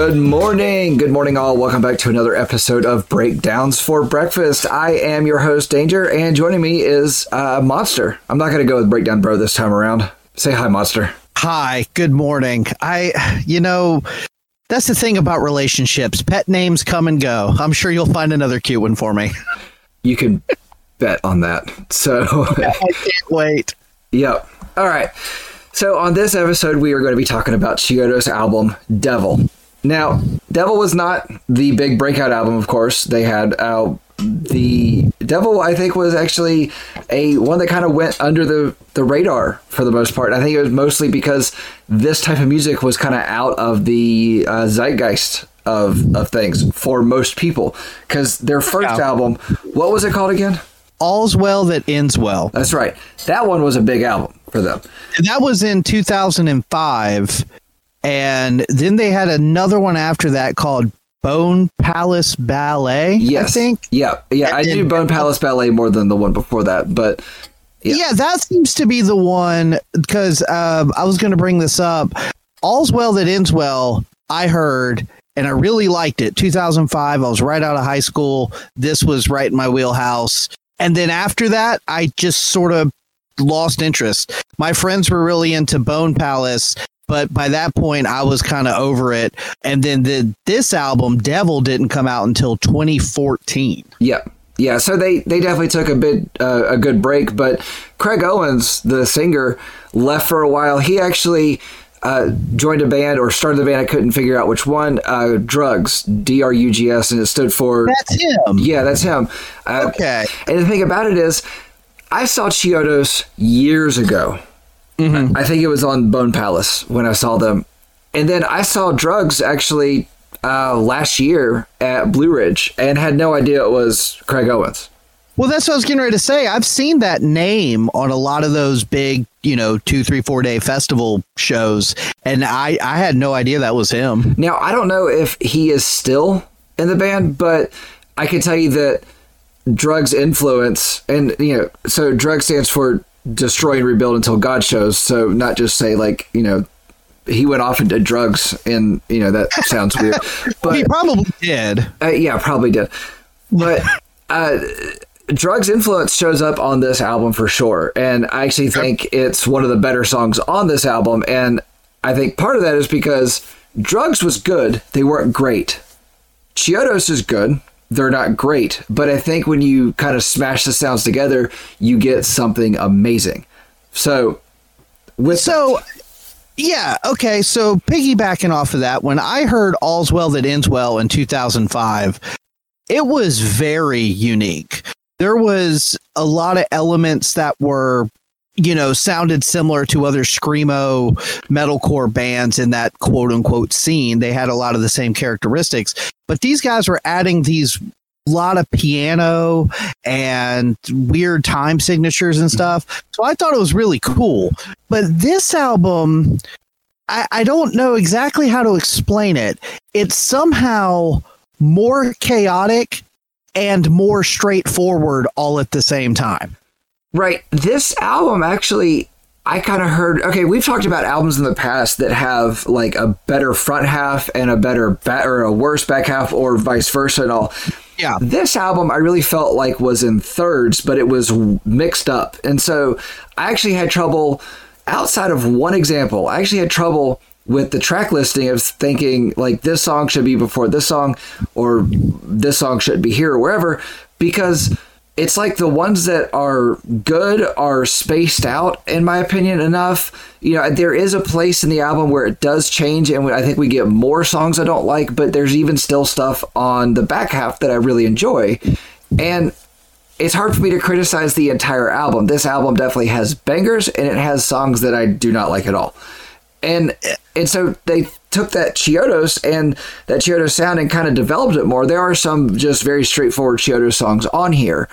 Good morning. Good morning, all. Welcome back to another episode of Breakdowns for Breakfast. I am your host, Danger, and joining me is uh, Monster. I'm not going to go with Breakdown Bro this time around. Say hi, Monster. Hi, good morning. I, you know, that's the thing about relationships. Pet names come and go. I'm sure you'll find another cute one for me. You can bet on that. So, I can't wait. Yep. All right. So, on this episode, we are going to be talking about Chiodo's album, Devil. Now, Devil was not the big breakout album, of course. They had uh, the Devil, I think, was actually a one that kind of went under the, the radar for the most part. I think it was mostly because this type of music was kind of out of the uh, zeitgeist of, of things for most people. Because their first Yeah. album, what was it called again? All's well that ends well. That's right. That one was a big album for them. And that was in 2005. And then they had another one after that called Bone Palace Ballet. Yes. I think. Yeah. Yeah. I And do then- Bone Palace Ballet more than the one before that, but Yeah. Yeah. that seems to be the one because um, I was going to bring this up. All's well that ends well. I heard. And I really liked it. 2005. I was right out of high school. This was right in my wheelhouse. And then after that, I just sort of lost interest. My friends were really into Bone Palace, but by that point, I was kind of over it. And then the this album, Devil, didn't come out until 2014. Yeah. Yeah, so they, they definitely took a bit uh, a good break, but Craig Owens, the singer, left for a while. He actually uh, joined a band or started the band. I couldn't figure out which one. Uh, Drugs, D R U G S, and it stood for That's him. yeah, that's him. Uh, Okay. And the thing about it is, I saw Chiodos years ago. I think it was on Bone Palace when I saw them, and then I saw Drugs actually uh, last year at Blue Ridge, and had no idea it was Craig Owens. Well, that's what I was getting ready to say. I've seen that name on a lot of those big, you know, two, three, four day festival shows, and I, I had no idea that was him. Now I don't know if he is still in the band, but I can tell you that Drugs influence, and you know, so Drug stands for destroy and rebuild until God shows. So not just say like you know. He went off and did drugs, and you know that sounds weird, but he probably did. Uh, yeah, probably did. But uh, drugs influence shows up on this album for sure, and I actually think it's one of the better songs on this album. And I think part of that is because drugs was good; they weren't great. Chiodos is good; they're not great. But I think when you kind of smash the sounds together, you get something amazing. So, with So, yeah, okay. So, piggybacking off of that, when I heard All's Well That Ends Well in 2005, it was very unique. There was a lot of elements that were, you know, sounded similar to other screamo metalcore bands in that quote unquote scene. They had a lot of the same characteristics, but these guys were adding these lot of piano and weird time signatures and stuff. So I thought it was really cool. But this album, I, I don't know exactly how to explain it. It's somehow more chaotic and more straightforward all at the same time. Right. This album actually I kind of heard okay, we've talked about albums in the past that have like a better front half and a better back or a worse back half or vice versa and all. Yeah. This album I really felt like was in thirds, but it was mixed up. And so I actually had trouble outside of one example. I actually had trouble with the track listing of thinking like this song should be before this song or this song should be here or wherever because it's like the ones that are good are spaced out in my opinion enough. You know there is a place in the album where it does change and i think we get more songs i don't like but there's even still stuff on the back half that i really enjoy. And it's hard for me to criticize the entire album. This album definitely has bangers and it has songs that i do not like at all and and so they took that Chiodos and that Chiodos sound and kind of developed it more. There are some just very straightforward Chiodos songs on here,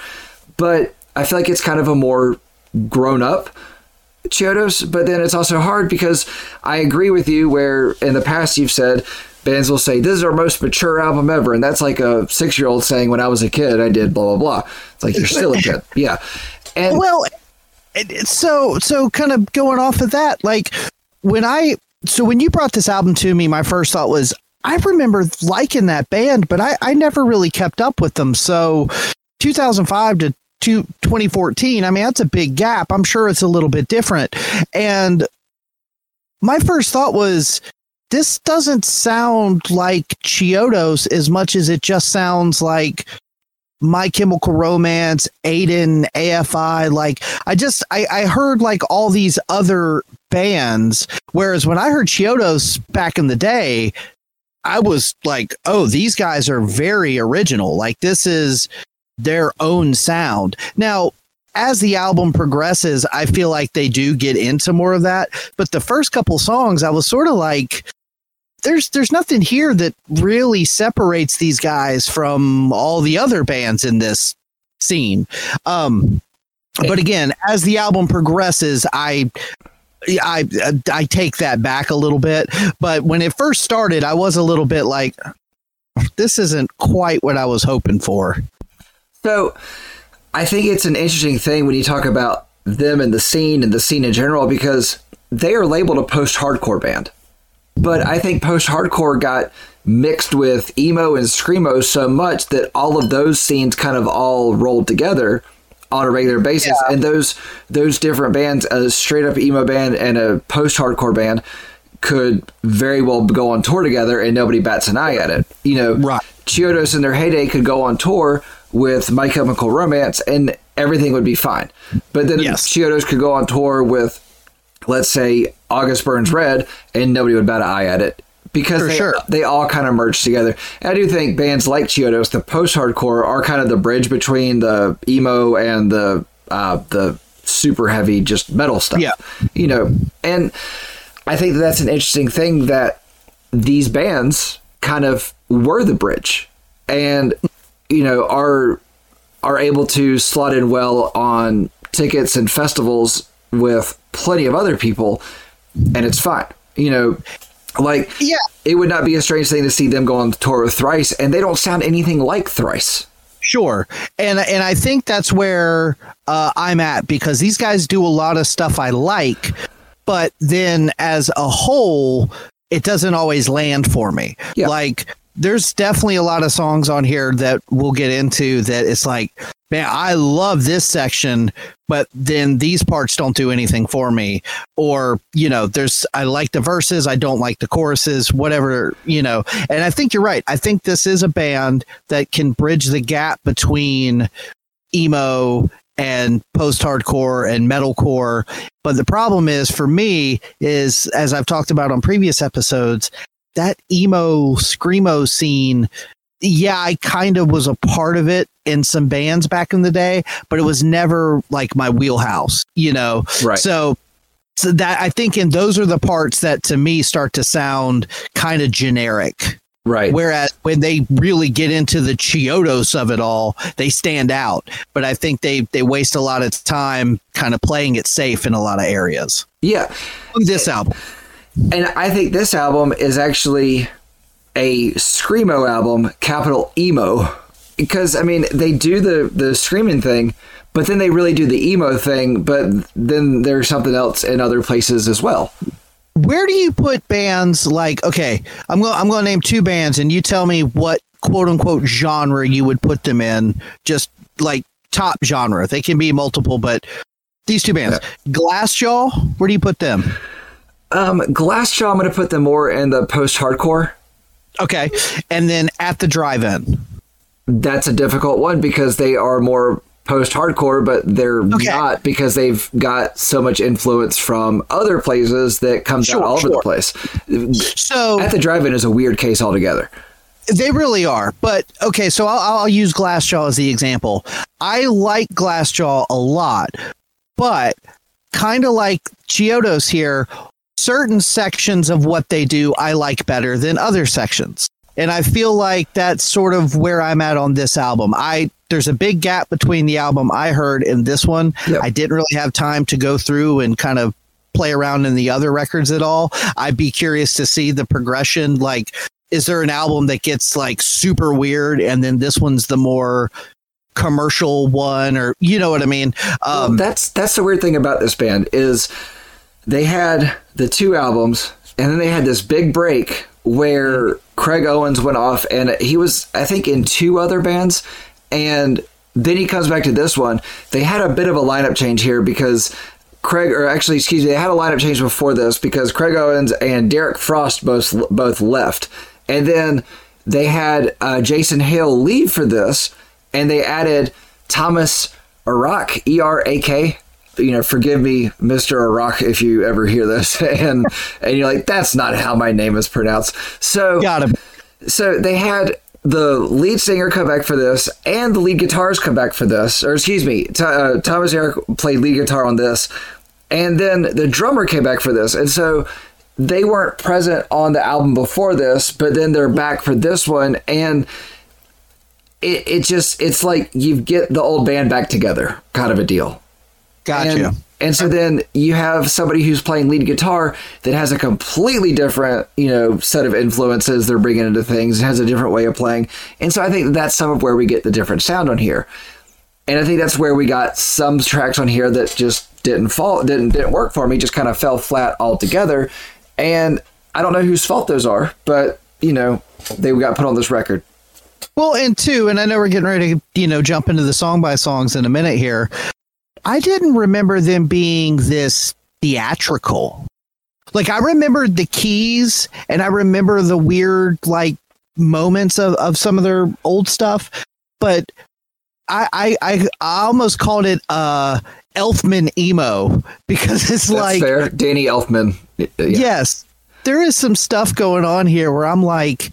but I feel like it's kind of a more grown up Chiodos. But then it's also hard because I agree with you where in the past you've said bands will say this is our most mature album ever, and that's like a six year old saying when I was a kid I did blah blah blah. It's like you're still a kid, yeah. And Well, so so kind of going off of that, like when I so when you brought this album to me, my first thought was I remember liking that band, but I, I never really kept up with them. So 2005 to, to 2014, I mean, that's a big gap. I'm sure it's a little bit different. And my first thought was, this doesn't sound like Chiodos as much as it just sounds like my Chemical Romance, Aiden, AFI. Like I just I, I heard like all these other bands. Whereas when I heard Chiodos back in the day, I was like, oh, these guys are very original. Like this is their own sound. Now, as the album progresses, I feel like they do get into more of that. But the first couple songs, I was sort of like, there's there's nothing here that really separates these guys from all the other bands in this scene. Um, but again, as the album progresses, I I I take that back a little bit. But when it first started, I was a little bit like, this isn't quite what I was hoping for. So, I think it's an interesting thing when you talk about them and the scene and the scene in general because they are labeled a post-hardcore band. But I think post hardcore got mixed with emo and screamo so much that all of those scenes kind of all rolled together on a regular basis. Yeah. And those those different bands, a straight up emo band and a post hardcore band, could very well go on tour together and nobody bats an eye at it. You know, right. Chiodos in their heyday could go on tour with My Chemical Romance and everything would be fine. But then yes. Chiodos could go on tour with let's say August Burns Red, and nobody would bat an eye at it because they, sure. they all kind of merge together. And I do think bands like Chiodos, the post-hardcore, are kind of the bridge between the emo and the uh, the super heavy just metal stuff. Yeah, you know, and I think that that's an interesting thing that these bands kind of were the bridge, and you know are are able to slot in well on tickets and festivals with plenty of other people, and it's fine. You know, like yeah, it would not be a strange thing to see them go on tour with Thrice, and they don't sound anything like Thrice. Sure, and and I think that's where uh, I'm at because these guys do a lot of stuff I like, but then as a whole, it doesn't always land for me. Yeah. Like there's definitely a lot of songs on here that we'll get into that it's like man, I love this section, but then these parts don't do anything for me. Or, you know, there's, I like the verses, I don't like the choruses, whatever, you know. And I think you're right. I think this is a band that can bridge the gap between emo and post hardcore and metalcore. But the problem is for me is as I've talked about on previous episodes, that emo screamo scene yeah, I kind of was a part of it in some bands back in the day, but it was never like my wheelhouse, you know? Right. So, so that I think, and those are the parts that to me start to sound kind of generic. Right. Whereas when they really get into the Chiodos of it all, they stand out. But I think they they waste a lot of time kind of playing it safe in a lot of areas. Yeah. This album. And I think this album is actually a screamo album, capital emo, because I mean they do the the screaming thing, but then they really do the emo thing. But then there's something else in other places as well. Where do you put bands like? Okay, I'm going. I'm going to name two bands, and you tell me what quote unquote genre you would put them in. Just like top genre. They can be multiple, but these two bands, yeah. Glassjaw. Where do you put them? Um, Glassjaw. I'm going to put them more in the post-hardcore. Okay. And then at the drive in. That's a difficult one because they are more post hardcore, but they're okay. not because they've got so much influence from other places that comes sure, out all sure. over the place. So at the drive-in is a weird case altogether. They really are, but okay. So I'll, I'll use Glassjaw as the example. I like Glassjaw a lot, but kind of like Chiodos here, certain sections of what they do I like better than other sections. And I feel like that's sort of where I'm at on this album. I there's a big gap between the album I heard and this one. Yep. I didn't really have time to go through and kind of play around in the other records at all. I'd be curious to see the progression. Like, is there an album that gets like super weird and then this one's the more commercial one or you know what I mean? Um, well, that's that's the weird thing about this band is they had the two albums and then they had this big break where Craig Owens went off and he was, I think, in two other bands. And then he comes back to this one. They had a bit of a lineup change here because Craig, or actually, excuse me, they had a lineup change before this because Craig Owens and Derrick Frost both both left, and then they had uh, Jason Hale leave for this, and they added Thomas Erak, E R A K. You know, forgive me, Mister Erak, if you ever hear this, and and you're like, that's not how my name is pronounced. So Got him. so they had the lead singer come back for this, and the lead guitars come back for this. Or excuse me, Th- uh, Thomas Erak played lead guitar on this, and then the drummer came back for this, and so they weren't present on the album before this, but then they're back for this one, and it it just it's like you get the old band back together, kind of a deal. Gotcha. And, and so then you have somebody who's playing lead guitar that has a completely different, you know, set of influences they're bringing into things, has a different way of playing. And so I think that's some of where we get the different sound on here. And I think that's where we got some tracks on here that just didn't fall, didn't didn't work for me, just kind of fell flat altogether. And I don't know whose fault those are, but you know, they got put on this record. Well, and two, and I know we're getting ready to, you know, jump into the song by songs in a minute here. I didn't remember them being this theatrical. Like I remembered the keys and I remember the weird like moments of, of some of their old stuff, but I I I, I almost called it uh Elfman emo because it's That's like fair. Danny Elfman. Yeah. yes, there is some stuff going on here where I'm like,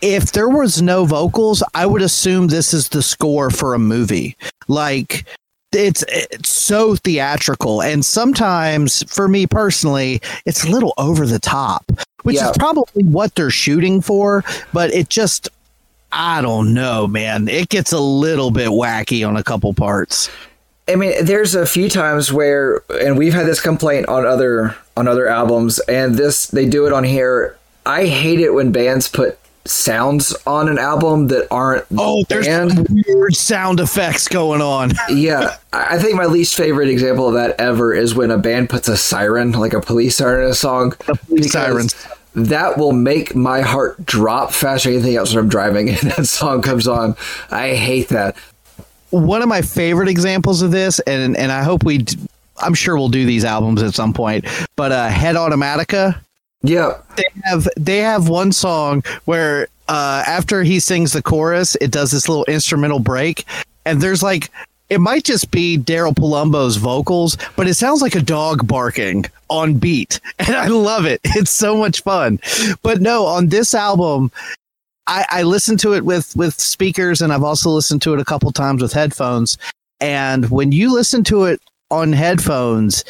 if there was no vocals, I would assume this is the score for a movie. Like, it's it's so theatrical, and sometimes, for me personally, it's a little over the top, which Yeah. is probably what they're shooting for. But it just, I don't know, man. It gets a little bit wacky on a couple parts. I mean, there's a few times where, and we've had this complaint on other on other albums, and this they do it on here. I hate it when bands put sounds on an album that aren't. Oh, there's some weird sound effects going on. yeah, I think my least favorite example of that ever is when a band puts a siren, like a police siren, in a song. police sirens. That will make my heart drop faster than anything else when I'm driving and that song comes on. I hate that. one of my favorite examples of this, and and I hope we, d- I'm sure we'll do these albums at some point. But uh, Head Automatica, Yeah, they have they have one song where uh, after he sings the chorus, it does this little instrumental break, and there's like. It might just be Daryl Palumbo's vocals, but it sounds like a dog barking on beat. And I love it. It's so much fun. But no, on this album, I, I listened to it with with speakers, and I've also listened to it a couple times with headphones. And when you listen to it on headphones,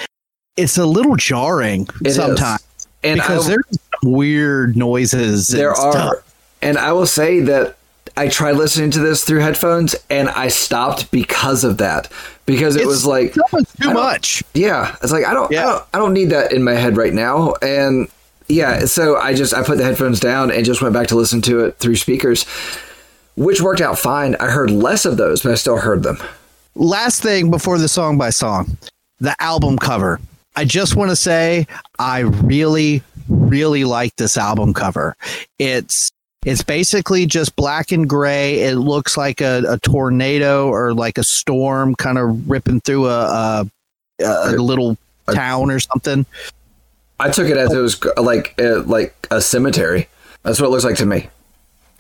it's a little jarring It is. And because I, there's weird noises. and there stuff. are, and I will say that I tried listening to this through headphones, and I stopped because of that. Because it It's was like, too much. yeah, it's like I don't, Yeah. I don't, I don't need that in my head right now, and yeah, so I just I put the headphones down and just went back to listen to it through speakers, which worked out fine. I heard less of those, but I still heard them. Last thing before the song by song, the album cover. I just want to say I really, really like this album cover. It's it's basically just black and gray. It looks like a, a tornado or like a storm kind of ripping through a, a, a little town or something. I took it as it was like uh, like a cemetery. That's what it looks like to me.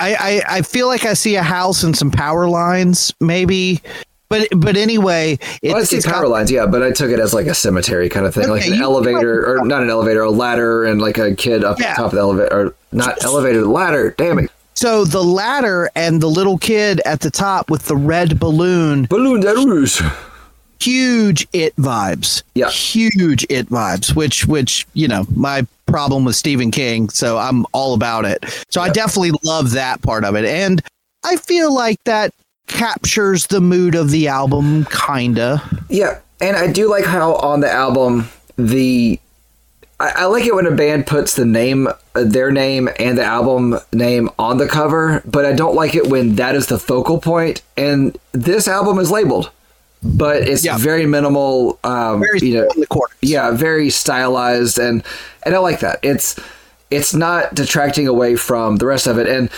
I, I, I feel like I see a house and some power lines, maybe. But but anyway, it, Well, I see it's power lines, yeah, but I took it as like a cemetery kind of thing, like an elevator, or not an elevator, a ladder, and like a kid up Yeah. top of the elevator, or not elevator, ladder. Damn it, So the ladder and the little kid at the top with the red balloon, balloon de rouge. huge it vibes. Yeah. Huge it vibes, which which, you know, my problem with Stephen King, so I'm all about it. So I definitely love that part of it. And I feel like that captures the mood of the album kinda. Yeah, and I do like how on the album the I, I like it when a band puts the name, uh, their name, and the album name on the cover, but I don't like it when that is the focal point. And this album is labeled, but it's Yeah. very minimal. Um, Very you know, in the corner. yeah, very stylized, and and I like that. It's it's not detracting away from the rest of it. And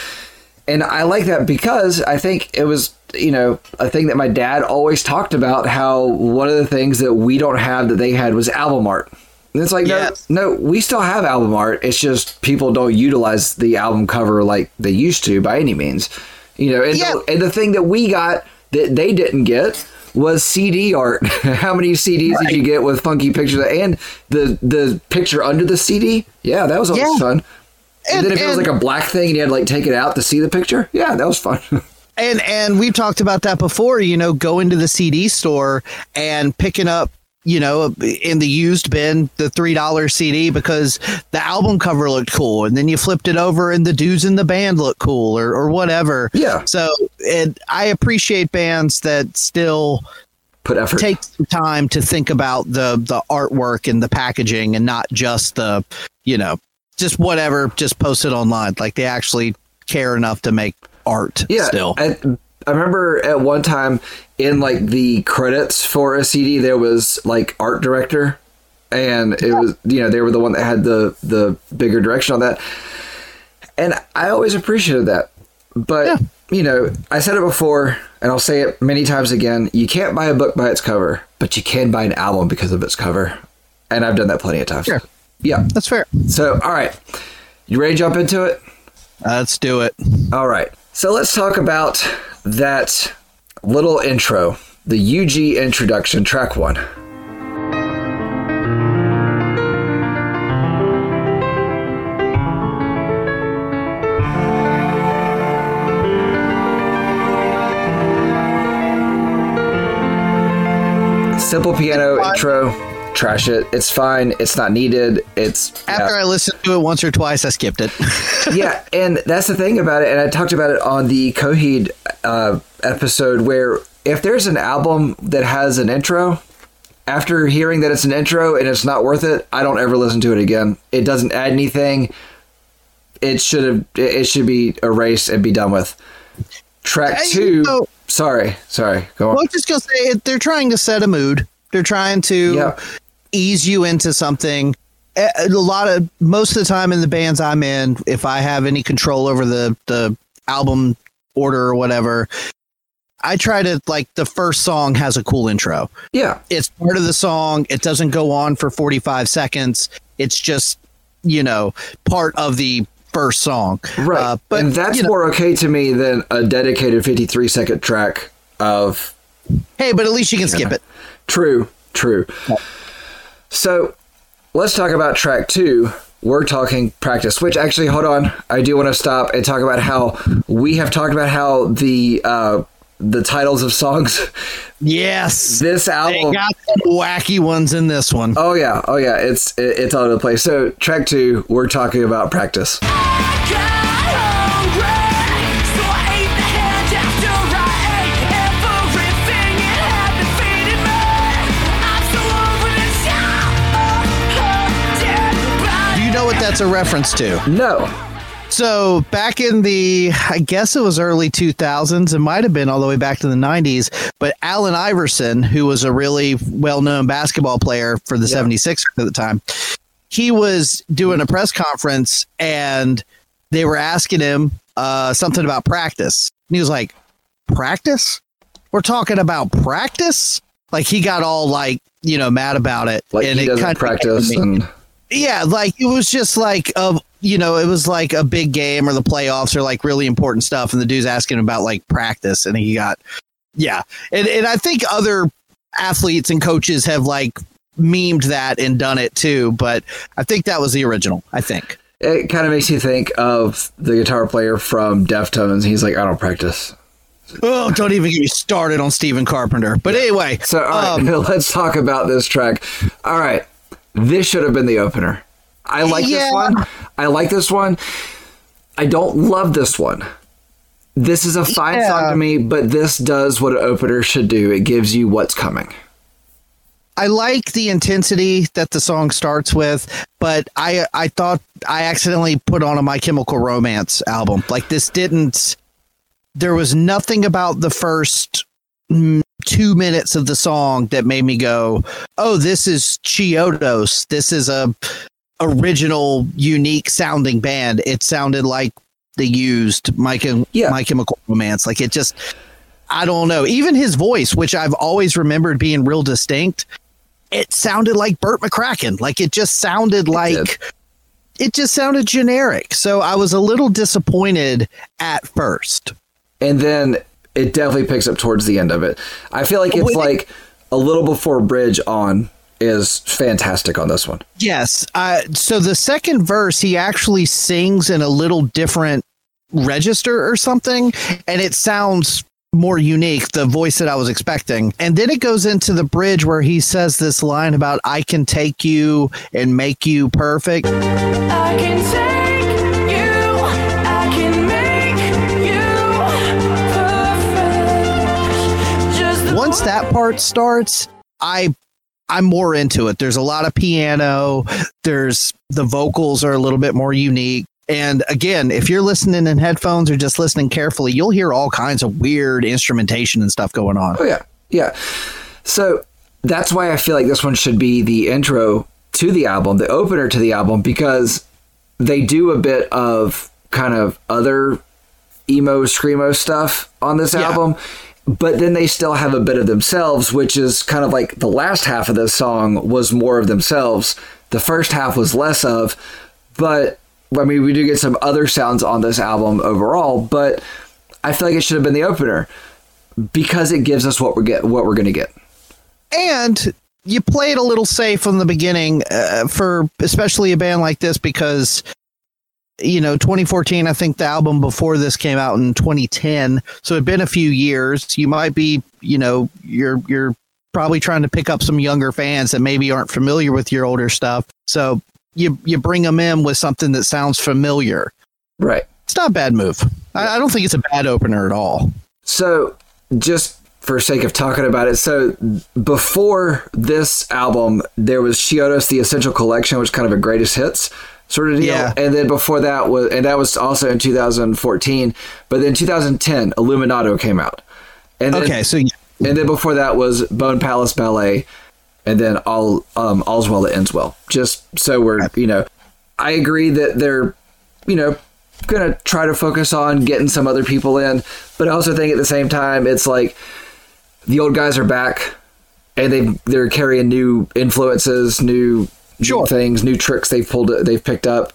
and I like that because I think it was you know a thing that my dad always talked about how one of the things that we don't have that they had was album art. And it's like Yes. no, no, we still have album art. It's just people don't utilize the album cover like they used to by any means. You know, and, Yeah. the, and the thing that we got that they didn't get was CD art. How many CDs did you get with funky pictures and the the picture under the CD? Yeah, that was always Yeah. fun. And, And- then if it was like a black thing and you had to like take it out to see the picture, yeah, that was fun. and and we've talked about that before you know going to the cd store and picking up you know in the used bin the three dollar cd because the album cover looked cool and then you flipped it over and the dudes in the band look cool or, or whatever Yeah. so it, i appreciate bands that still Put effort. take some time to think about the the artwork and the packaging and not just the you know just whatever just post it online like they actually care enough to make art yeah. still I, I remember at one time in like the credits for a CD there was like art director and it was you know they were the one that had the the bigger direction on that and I always appreciated that but Yeah. you know I said it before and I'll say it many times again you can't buy a book by its cover but you can buy an album because of its cover and I've done that plenty of times Sure. yeah that's fair so all right you ready to jump into it Let's do it. all right. So let's talk about that little intro, the UG introduction, track one. Simple piano intro, trash it. It's fine. It's not needed. It's yeah. After I listened to it once or twice, I skipped it. yeah, and that's the thing about it. And I talked about it on the Coheed uh, episode where if there's an album that has an intro, after hearing that it's an intro and it's not worth it, I don't ever listen to it again. It doesn't add anything. It should have. It should be erased and be done with. Track two. so- sorry, sorry. Go on. well, I'm just gonna say they're trying to set a mood. They're trying to Yeah. ease you into something. A lot of most of the time in the bands I'm in, if I have any control over the the album order or whatever, I try to like the first song has a cool intro. Yeah, It's part of the song. It doesn't go on for 45 seconds. It's just you know part of the first song. right. Uh, but and that's you know, more okay to me than a dedicated 53 second track of hey, but at least you can skip it. True, true. So let's talk about track two. We're talking practice, which actually, hold on. I do want to stop and talk about how we have talked about how the uh, the titles of songs. Yes. This They album. got some wacky ones in this one. Oh yeah, oh yeah. It's it, it's all over the place. So track two, we're talking about practice. That's a reference to? No, So back in the, I guess it was early 2000s, it might have been all the way back to the 90s, but Allen Iverson, who was a really well-known basketball player for the 76ers at the time, he was doing a press conference and they were asking him uh, something about practice. And he was like, practice? We're talking about practice? Like he got all like, you know, mad about it. like and he it doesn't practice, and yeah, like it was just like a you know, it was like a big game or the playoffs or like really important stuff, and the dude's asking about like practice, and he got yeah, and and I think other athletes and coaches have like memed that and done it too, but I think that was the original. I think. it kind of makes you think of the guitar player from Deftones. He's like, I don't practice. Oh, don't even get me started on Stephen Carpenter. But anyway, So, all right, um, let's talk about this track. All right, this should have been the opener. I like this one. I like this one. I don't love this one. This is a fine Yeah. song to me, but this does what an opener should do. It gives you what's coming. I like the intensity that the song starts with, but I I thought I accidentally put on a My Chemical Romance album. Like this didn't. There was nothing about the first two minutes of the song that made me go, "Oh, this is Chiodos. This is a original, unique sounding band. It sounded like they used Mike and Yeah. My Chemical Romance. Like it just, I don't know. Even his voice, which I've always remembered being real distinct, it sounded like Bert McCracken. Like it just sounded like it just sounded generic. So I was a little disappointed at first. and then it definitely picks up towards the end of it. I feel like it's Wait. like a little before bridge on is fantastic on this one. Yes. Uh, so the second verse, he actually sings in a little different register or something, and it sounds more unique, the voice that I was expecting. And then it goes into the bridge where he says this line about, I can take you and make you perfect. Once that part starts, I. I'm more into it. There's a lot of piano. There's the vocals are a little bit more unique. And again, if you're listening in headphones or just listening carefully, you'll hear all kinds of weird instrumentation and stuff going on. Oh yeah, yeah. So that's why I feel like this one should be the intro to the album, the opener to the album, because they do a bit of kind of other emo screamo stuff on this Yeah. album, but then they still have a bit of themselves, which is kind of like the last half of this song was more of themselves. The first half was less of, but I mean, we do get some other sounds on this album overall, but I feel like it should have been the opener because it gives us what we're get what we're gonna get. And you play it a little safe from the beginning uh, for especially a band like this because you know 2014 i think the album before this came out in 2010 so it'd been a few years. You might be you know you're you're probably trying to pick up some younger fans that maybe aren't familiar with your older stuff. So you you bring them in with something that sounds familiar. Right. it's not a bad move. I, I don't think it's a bad opener at all. So, just for sake of talking about it, so before this album, there was Chiodos the Essential Collection, which is kind of a greatest hits sort of deal. Yeah. And then before that was, and that was also in 2014. But then 2010, Illuminaudio came out. And then, okay so yeah. and then before that was Bone Palace Ballet, and then all um, All's Well That Ends Well. Just so we're you know, I agree that they're you know gonna try to focus on getting some other people in, but I also think at the same time it's like the old guys are back, and they they're carrying new influences, new, new things, new tricks they've pulled, they've picked up,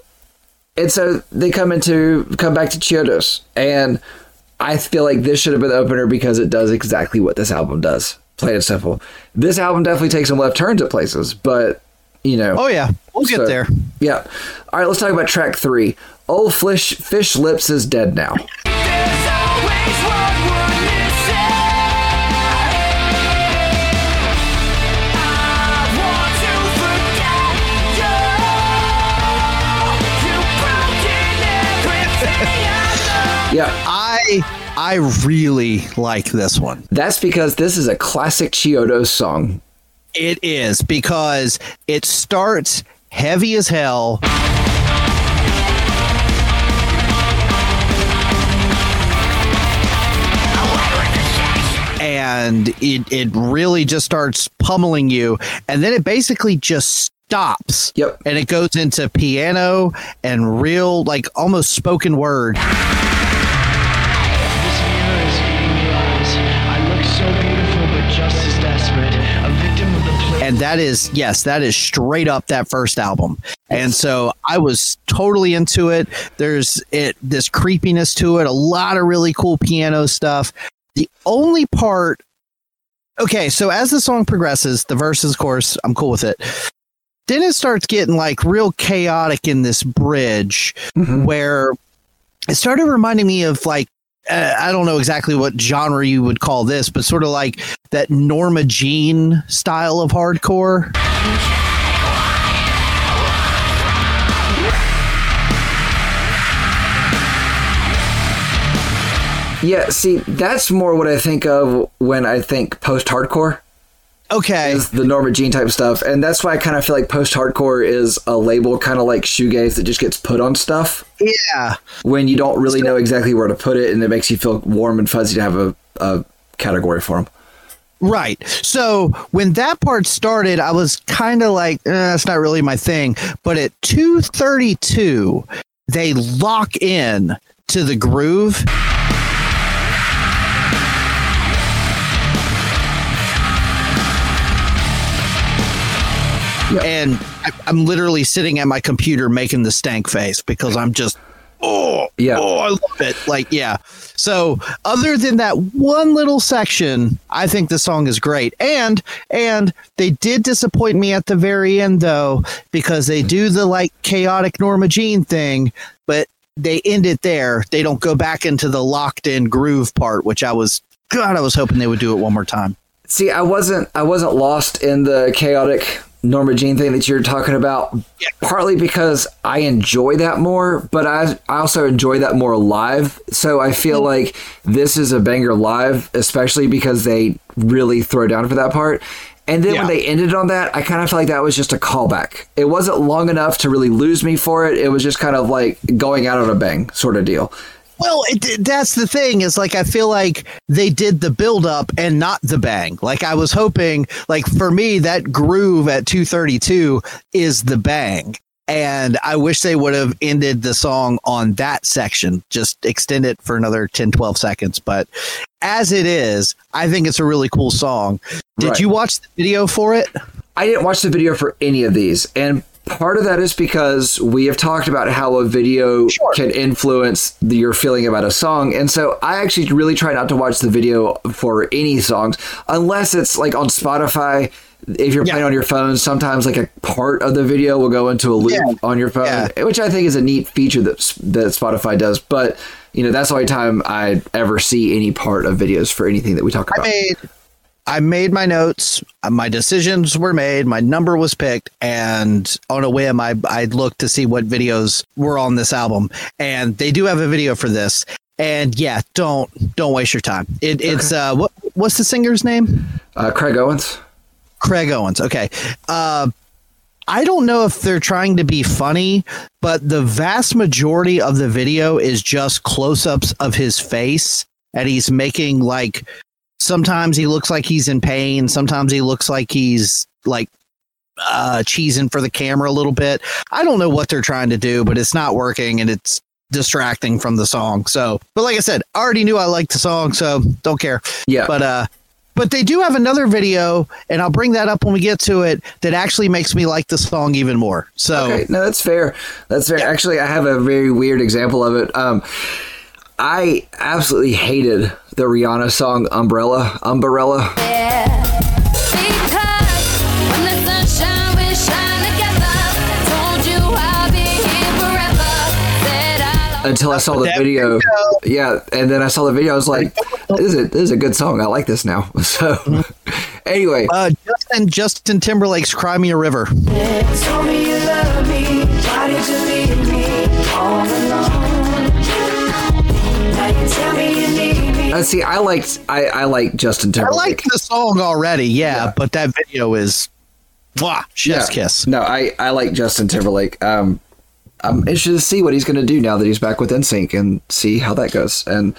and so they come into come back to Chiodos, and I feel like this should have been the opener because it does exactly what this album does. Plain and simple. This album definitely takes some left turns at places, but you know. oh yeah we'll get so- there Yeah. All right, let's talk about track three. Ole Fish Fish Lips is dead now. Yeah, I I really like this one. that's because this is a classic Chiodo song. It is because it starts heavy as hell. And it, it really just starts pummeling you. And then it basically just stops. Yep. And it goes into piano and real, like almost spoken word. And that is yes that is straight up that first album. And so i was totally into it. There's it this creepiness to it a lot of really cool piano stuff. The only part okay so as the song progresses the verses of course i'm cool with it. Then it starts getting like real chaotic in this bridge mm-hmm. where it started reminding me of like uh, I don't know exactly what genre you would call this, but sort of like that Norma Jean style of hardcore. Yeah, see, that's more what I think of when I think post hardcore. Okay. is the Norma Jean type stuff, and that's why I kind of feel like post hardcore is a label kind of like shoegaze that just gets put on stuff Yeah. when you don't really know exactly where to put it, and it makes you feel warm and fuzzy to have a, a category for them. Right. So when that part started, I was kind of like, eh, that's not really my thing. But at 232, they lock in to the groove. And I, I'm literally sitting at my computer making the stank face because I'm just, oh, Yeah. oh, I love it. Like, yeah. So other than that one little section, I think the song is great. And and they did disappoint me at the very end though, because they do the like chaotic Norma Jean thing, but they end it there. They don't go back into the locked in groove part, which I was God, I was hoping they would do it one more time. See, I wasn't I wasn't lost in the chaotic Norma Jean thing that you're talking about. Partly because I enjoy that more, but I I also enjoy that more live. So I feel mm-hmm. like this is a banger live, especially because they really throw down for that part. And then when they ended on that, I kind of felt like that was just a callback. It wasn't long enough to really lose me for it. It was just kind of like going out on a bang sort of deal. Well, it, that's the thing is like I feel like they did the build up and not the bang. Like I was hoping, like for me, that groove at 232 is the bang. And I wish they would have ended the song on that section, just extend it for another 10, 12 seconds. But as it is, I think it's a really cool song. Did Right. you watch the video for it? I didn't watch the video for any of these, and part of that is because we have talked about how a video Sure. can influence the, your feeling about a song, and so I actually really try not to watch the video for any songs unless it's like on Spotify. If you're Yeah. playing on your phone, sometimes like a part of the video will go into a loop Yeah. on your phone, Yeah. which I think is a neat feature that that Spotify does. But you know, that's the only time I ever see any part of videos for anything that we talk I about. made I made my notes. uh, My decisions were made. My number was picked, and on a whim, I I looked to see what videos were on this album, and they do have a video for this. And yeah, don't don't waste your time. It, it's uh, what what's the singer's name? Uh, Craig Owens. Craig Owens. Okay. Uh, I don't know if they're trying to be funny, but the vast majority of the video is just close ups of his face. And he's making like sometimes he looks like he's in pain. Sometimes he looks like he's like uh, cheesing for the camera a little bit. I don't know what they're trying to do, but it's not working and it's distracting from the song. So, but like I said, I already knew I liked the song, so don't care. Yeah. But uh but they do have another video and I'll bring that up when we get to it that actually makes me like the song even more. So Okay, no, that's fair. That's fair. Actually, I have a very weird example of it. Um, I absolutely hated the Rihanna song "Umbrella." Umbrella. Because when the sunshine we shine together, told you I'll be here forever. Said I'll Until I saw the That video, yeah, and then I saw the video. I was like, "This is a, this is a good song. I like this now." So, anyway, uh Justin Justin Timberlake's Cry Me a River. Uh, see, I liked I, I like Justin Timberlake. I like the song already, yeah, but that video is Mwah, chef's Yeah. kiss. No, I I like Justin Timberlake. Um, I'm interested to see what he's going to do now that he's back with NSYNC and see how that goes. And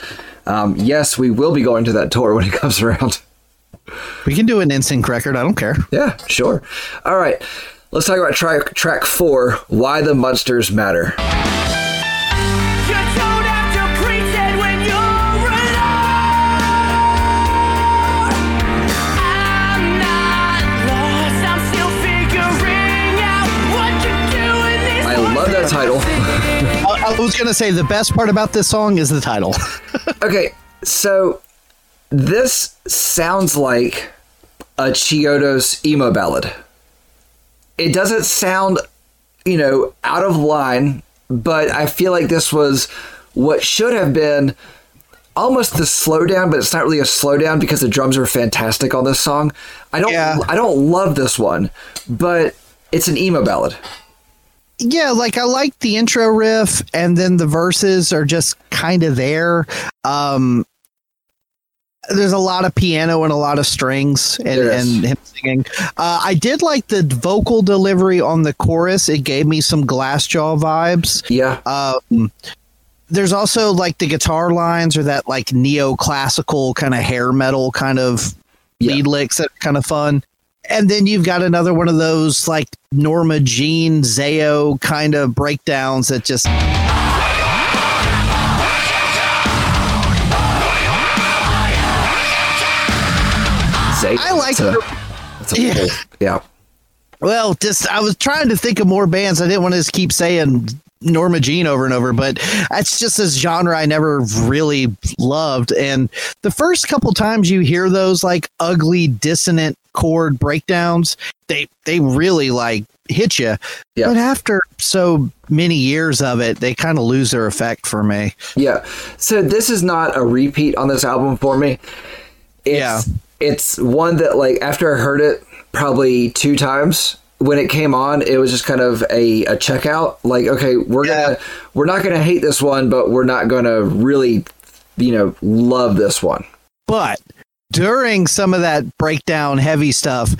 um, yes, we will be going to that tour when it comes around. We can do an NSYNC record, I don't care. Yeah, sure. All right, let's talk about track track four. Why the monsters matter. That title. I, I was gonna say the best part about this song is the title. Okay, so this sounds like a Chiodos emo ballad. It doesn't sound, you know, out of line, but I feel like this was what should have been almost the slowdown, but it's not really a slowdown because the drums are fantastic on this song. I don't Yeah. I don't love this one, but it's an emo ballad. Yeah, like I like the intro riff, and then the verses are just kind of there. Um, there's a lot of piano and a lot of strings and, and him singing. Uh, I did like the vocal delivery on the chorus. It gave me some Glassjaw vibes. Yeah. Um, there's also like the guitar lines or that like neoclassical kind of hair metal kind of Yeah. lead licks that kind of fun. And then you've got another one of those like Norma Jean Zao kind of breakdowns that just I like that's a- the- that's a Yeah. yeah. Well, just I was trying to think of more bands. I didn't want to just keep saying Norma Jean over and over, but that's just this genre I never really loved. And the first couple times you hear those like ugly dissonant chord breakdowns, they they really like hit you. Yeah. But after so many years of it, they kind of lose their effect for me. Yeah. So this is not a repeat on this album for me. It's, Yeah. It's one that like after I heard it probably two times when it came on, it was just kind of a, a checkout. Like, okay, we're Yeah. gonna we're not gonna hate this one, but we're not gonna really, you know, love this one. But during some of that breakdown heavy stuff,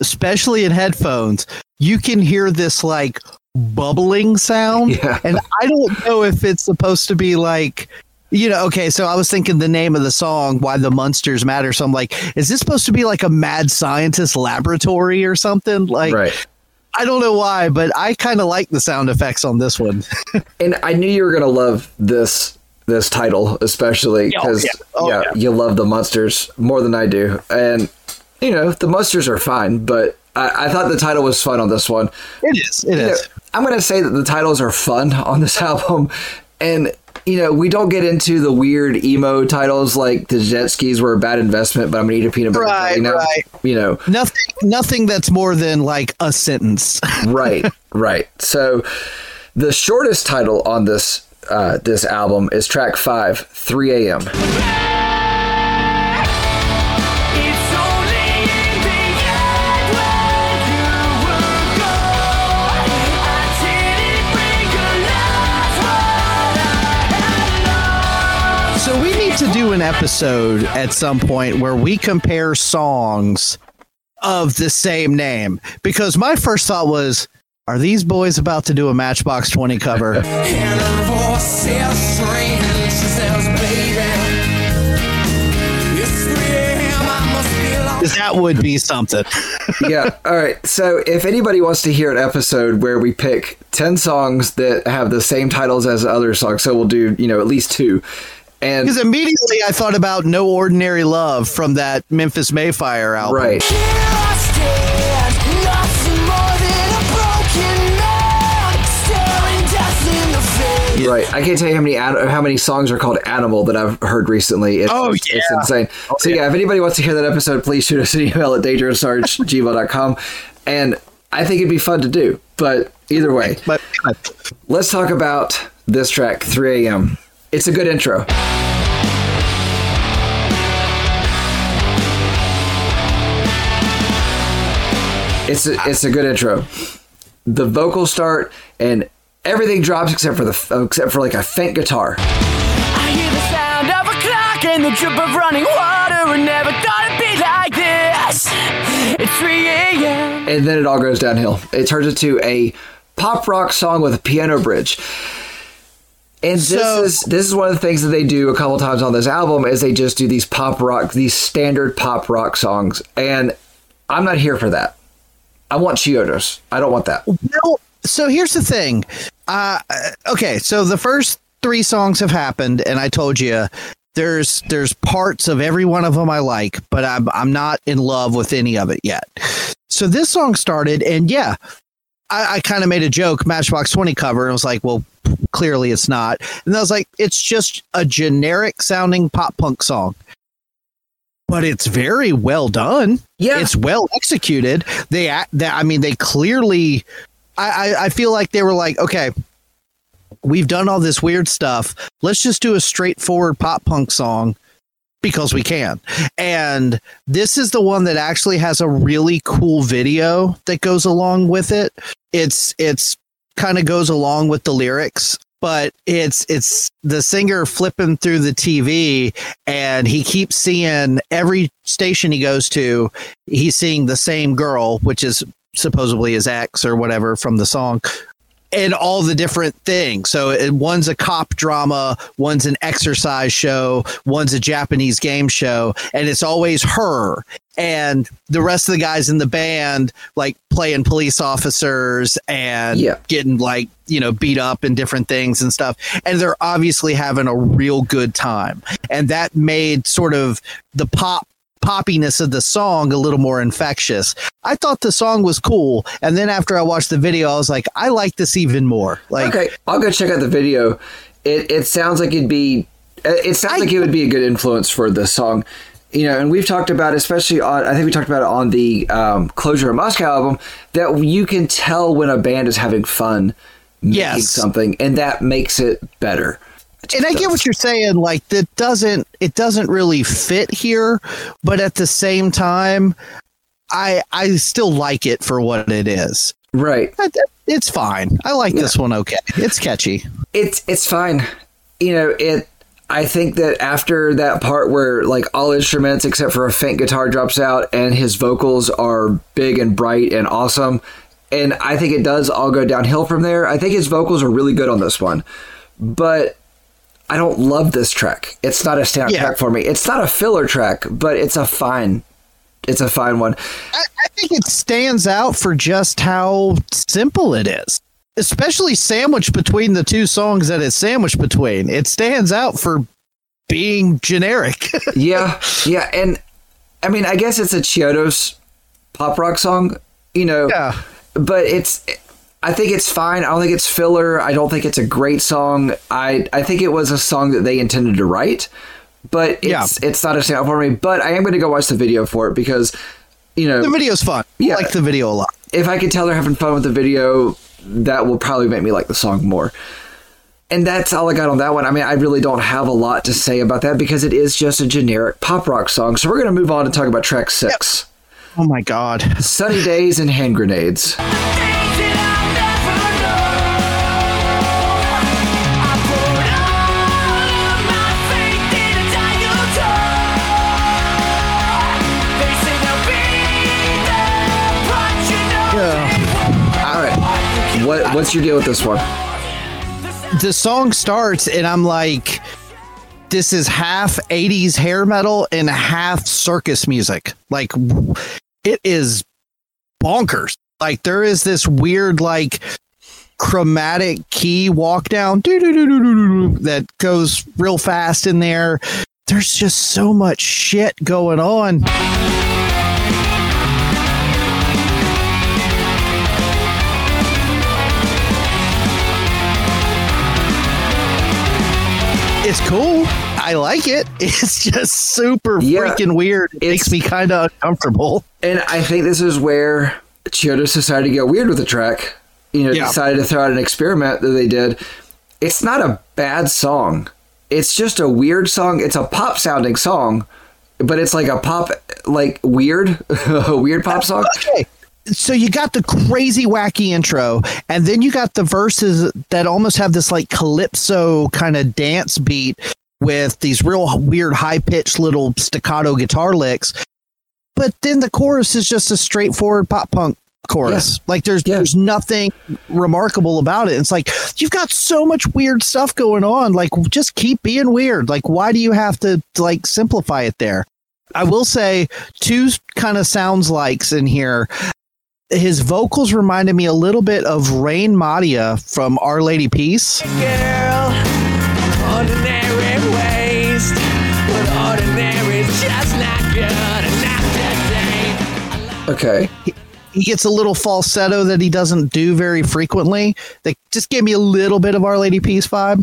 especially in headphones, you can hear this like bubbling sound. Yeah. And I don't know if it's supposed to be like, you know, okay, so I was thinking the name of the song, Why the Monsters Matter. So I'm like, is this supposed to be like a mad scientist laboratory or something? Like, right. I don't know why, but I kind of like the sound effects on this one. And I knew you were gonna love this this title, especially Oh, because yeah. Oh, yeah, yeah. you love the monsters more than I do, and you know the monsters are fine, but I, I thought the title was fun on this one. It is. It You know. I'm gonna say that the titles are fun on this album, and you know we don't get into the weird emo titles like the jet skis were a bad investment, but I'm gonna eat a peanut butter Right, jelly now. right. You know, Nothing, nothing that's more than like a sentence. right, right. So the shortest title on this uh, this album is track five, 3 a.m. It's only in the end when you will go. I didn't realize what I had lost. So we need to do an episode at some point where we compare songs of the same name because my first thought was are these boys about to do a Matchbox 20 cover? And her voice says strange. She says, baby, it's 3 a.m. I must be lost. 'Cause that would be something. yeah. All right. So if anybody wants to hear an episode where we pick 10 songs that have the same titles as other songs, so we'll do, you know, at least two. And Because immediately I thought about No Ordinary Love from that Memphis May Fire album. right. Face. Right. I can't tell you how many an- how many songs are called Animal that I've heard recently. It's, Oh, It's yeah. insane. so yeah. if anybody wants to hear that episode, please shoot us an email at dangeroussearch@gmail.com. And I think it'd be fun to do. But either way, But let's talk about this track, 3 a.m. It's a good intro. It's a, it's a good intro. The vocals start and everything drops except for the except for like a faint guitar. I hear the sound of a clock and the drip of running water. I never thought it'd be like this. It's 3 a.m. and then it all goes downhill. It turns into a pop rock song with a piano bridge. And this So- is this is one of the things that they do a couple times on this album is they just do these pop rock, these standard pop rock songs, and I'm not here for that. I want Chiodos. I don't want that. Well, so here's the thing. Uh, okay, so the first three songs have happened, and I told you there's there's parts of every one of them I like, but I'm I'm not in love with any of it yet. So this song started, and yeah, I, I kind of made a joke, Matchbox Twenty cover, and I was like, well, clearly it's not, and I was like, it's just a generic sounding pop punk song. But it's very well done Yeah. it's well executed. They, act- they I mean, they clearly. I, I feel like they were like, okay, we've done all this weird stuff. Let's just do a straightforward pop punk song because we can. And this is the one that actually has a really cool video that goes along with it. It's it's kind of goes along with the lyrics but it's it's the singer flipping through the TV and he keeps seeing every station he goes to he's seeing the same girl which is supposedly his ex or whatever from the song and all the different things. So one's a cop drama, one's an exercise show, one's a Japanese game show, and it's always her and the rest of the guys in the band like playing police officers and Yeah. getting like you know beat up and different things and stuff and they're obviously having a real good time and that made sort of the pop poppiness of the song a little more infectious i thought the song was cool and then after i watched the video i was like i like this even more like okay, I'll go check out the video. It it sounds like it'd be. It sounds I- like it would be a good influence for the song. You know, and we've talked about, especially on, I think we talked about it on the um, Closure of Moscow album, that you can tell when a band is having fun making Yes. something, and that makes it better. And I get what you're saying. Like that doesn't it doesn't really fit here, but at the same time, I I still like it for what it is. Right. I- It's fine. I like this one. Okay, it's catchy. it's it's fine. You know, it I think that after that part where like all instruments except for a faint guitar drops out and his vocals are big and bright and awesome and I think it does all go downhill from there. I think his vocals are really good on this one. But I don't love this track. It's not a standout Yeah. track for me. It's not a filler track, but it's a fine it's a fine one. I, I think it stands out for just how simple it is. Especially sandwiched between the two songs that it's sandwiched between. It stands out for being generic. yeah, yeah, and I mean, I guess it's a Chiodos pop rock song, you know. Yeah. But it's, I think it's fine. I don't think it's filler. I don't think it's a great song. I I think it was a song that they intended to write, but it's it's not a standout for me. But I am going to go watch the video for it because, you know, the video's fun. Yeah. I like the video a lot. if I can tell they're having fun with the video, that will probably make me like the song more. And that's all I got on that one. I mean, I really don't have a lot to say about that because it is just a generic pop rock song. So we're going to move on and talk about track six Oh my god. Sunny Days and Hand Grenades. What, what's your deal with this one? the song starts and I'm like, this is half 80s hair metal and half circus music. Like, it is bonkers. Like, there is this weird, like, chromatic key walk down that goes real fast in there. There's just so much shit going on. It's cool. I like it. It's just super Yeah, freaking weird. It makes me kind of uncomfortable. And I think this is where Chiodos decided to get weird with the track. You know, Yeah. decided to throw out an experiment that they did. It's not a bad song. It's just a weird song. It's a pop sounding song, but it's like a pop, like weird, a weird pop song. Okay. So you got the crazy wacky intro, and then you got the verses that almost have this like calypso kind of dance beat with these real weird high pitched little staccato guitar licks. But then the chorus is just a straightforward pop punk chorus. Like there's Yeah. there's nothing remarkable about it. It's like you've got so much weird stuff going on. Like just keep being weird. Like why do you have to like simplify it there? I will say two kind of sounds likes in here. His vocals reminded me a little bit of Raine Maida from Our Lady Peace. girl, ordinary waste, but ordinary's just not good enough today. Okay. He gets a little falsetto that he doesn't do very frequently. That just gave me a little bit of Our Lady Peace vibe.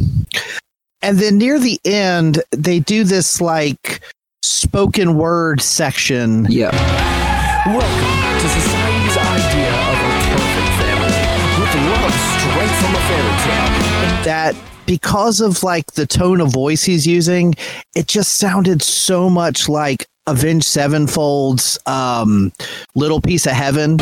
And then near the end, they do this like spoken word section Yeah. Welcome fairy tale. that because of like the tone of voice he's using, it just sounded so much like Avenged Sevenfold's um, Little Piece of Heaven.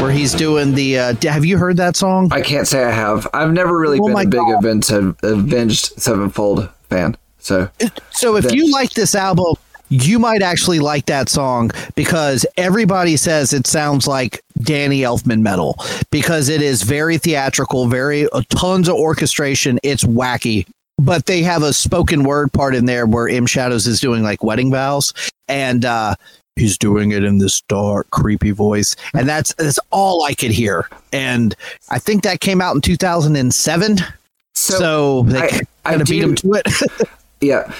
Where he's doing the. Uh, have you heard that song? I can't say I have. I've never really Oh been a big God. Avenged, Avenged Sevenfold fan. So So if That- you like this album, you might actually like that song because everybody says it sounds like Danny Elfman metal because it is very theatrical, very uh, tons of orchestration. It's wacky, but they have a spoken word part in there where M Shadows is doing like wedding vows, and uh, he's doing it in this dark, creepy voice, and that's that's all I could hear. And I think that came out in 2007. So, they I- kind I of beat him to it. Yeah.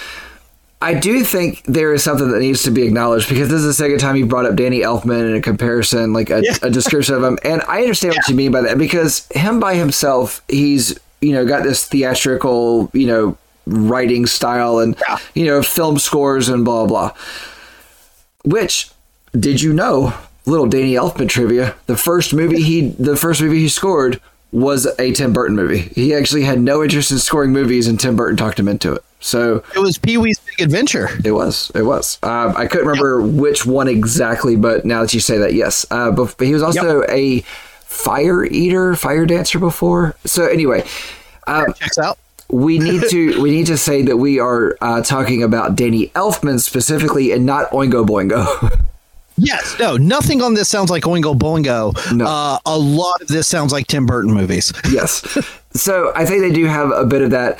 I do think there is something that needs to be acknowledged because this is the second time you brought up Danny Elfman in a comparison, like a, a description of him. And I understand what you mean by that because him by himself, he's, you know, got this theatrical, you know, writing style and, you know, film scores and blah, blah. Which, did you know, little Danny Elfman trivia, the first movie he, the first movie he scored was a Tim Burton movie. He actually had no interest in scoring movies and Tim Burton talked him into it. So it was Pee Wee's Big Adventure. it was. It was. Uh, I couldn't remember which one exactly, but now that you say that, yes. Uh, but, but he was also a fire eater, fire dancer before. So anyway, uh, Checks out. we need to we need to say that we are uh, talking about Danny Elfman specifically, and not Oingo Boingo. Yes, no, nothing on this sounds like Oingo Boingo. No. Uh, a lot of this sounds like Tim Burton movies. yes. So I think they do have a bit of that,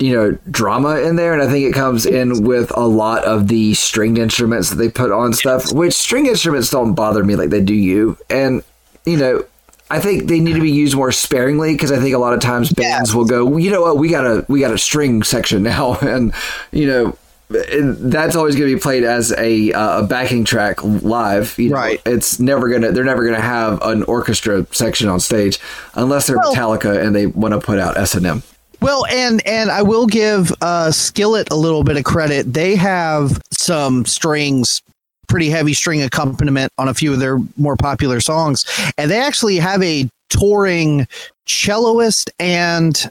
you know, drama in there, and I think it comes in with a lot of the stringed instruments that they put on stuff, which string instruments don't bother me like they do you. And, you know, I think they need to be used more sparingly because I think a lot of times bands will go, you know what, we got a we got a string section now, and you know. That's always going to be played as a uh, a backing track live. You know, Right. It's never gonna. They're never gonna have an orchestra section on stage unless they're Well- Metallica and they want to put out S and M. Well, and and I will give uh, Skillet a little bit of credit. They have some strings, pretty heavy string accompaniment on a few of their more popular songs, and they actually have a touring celloist and.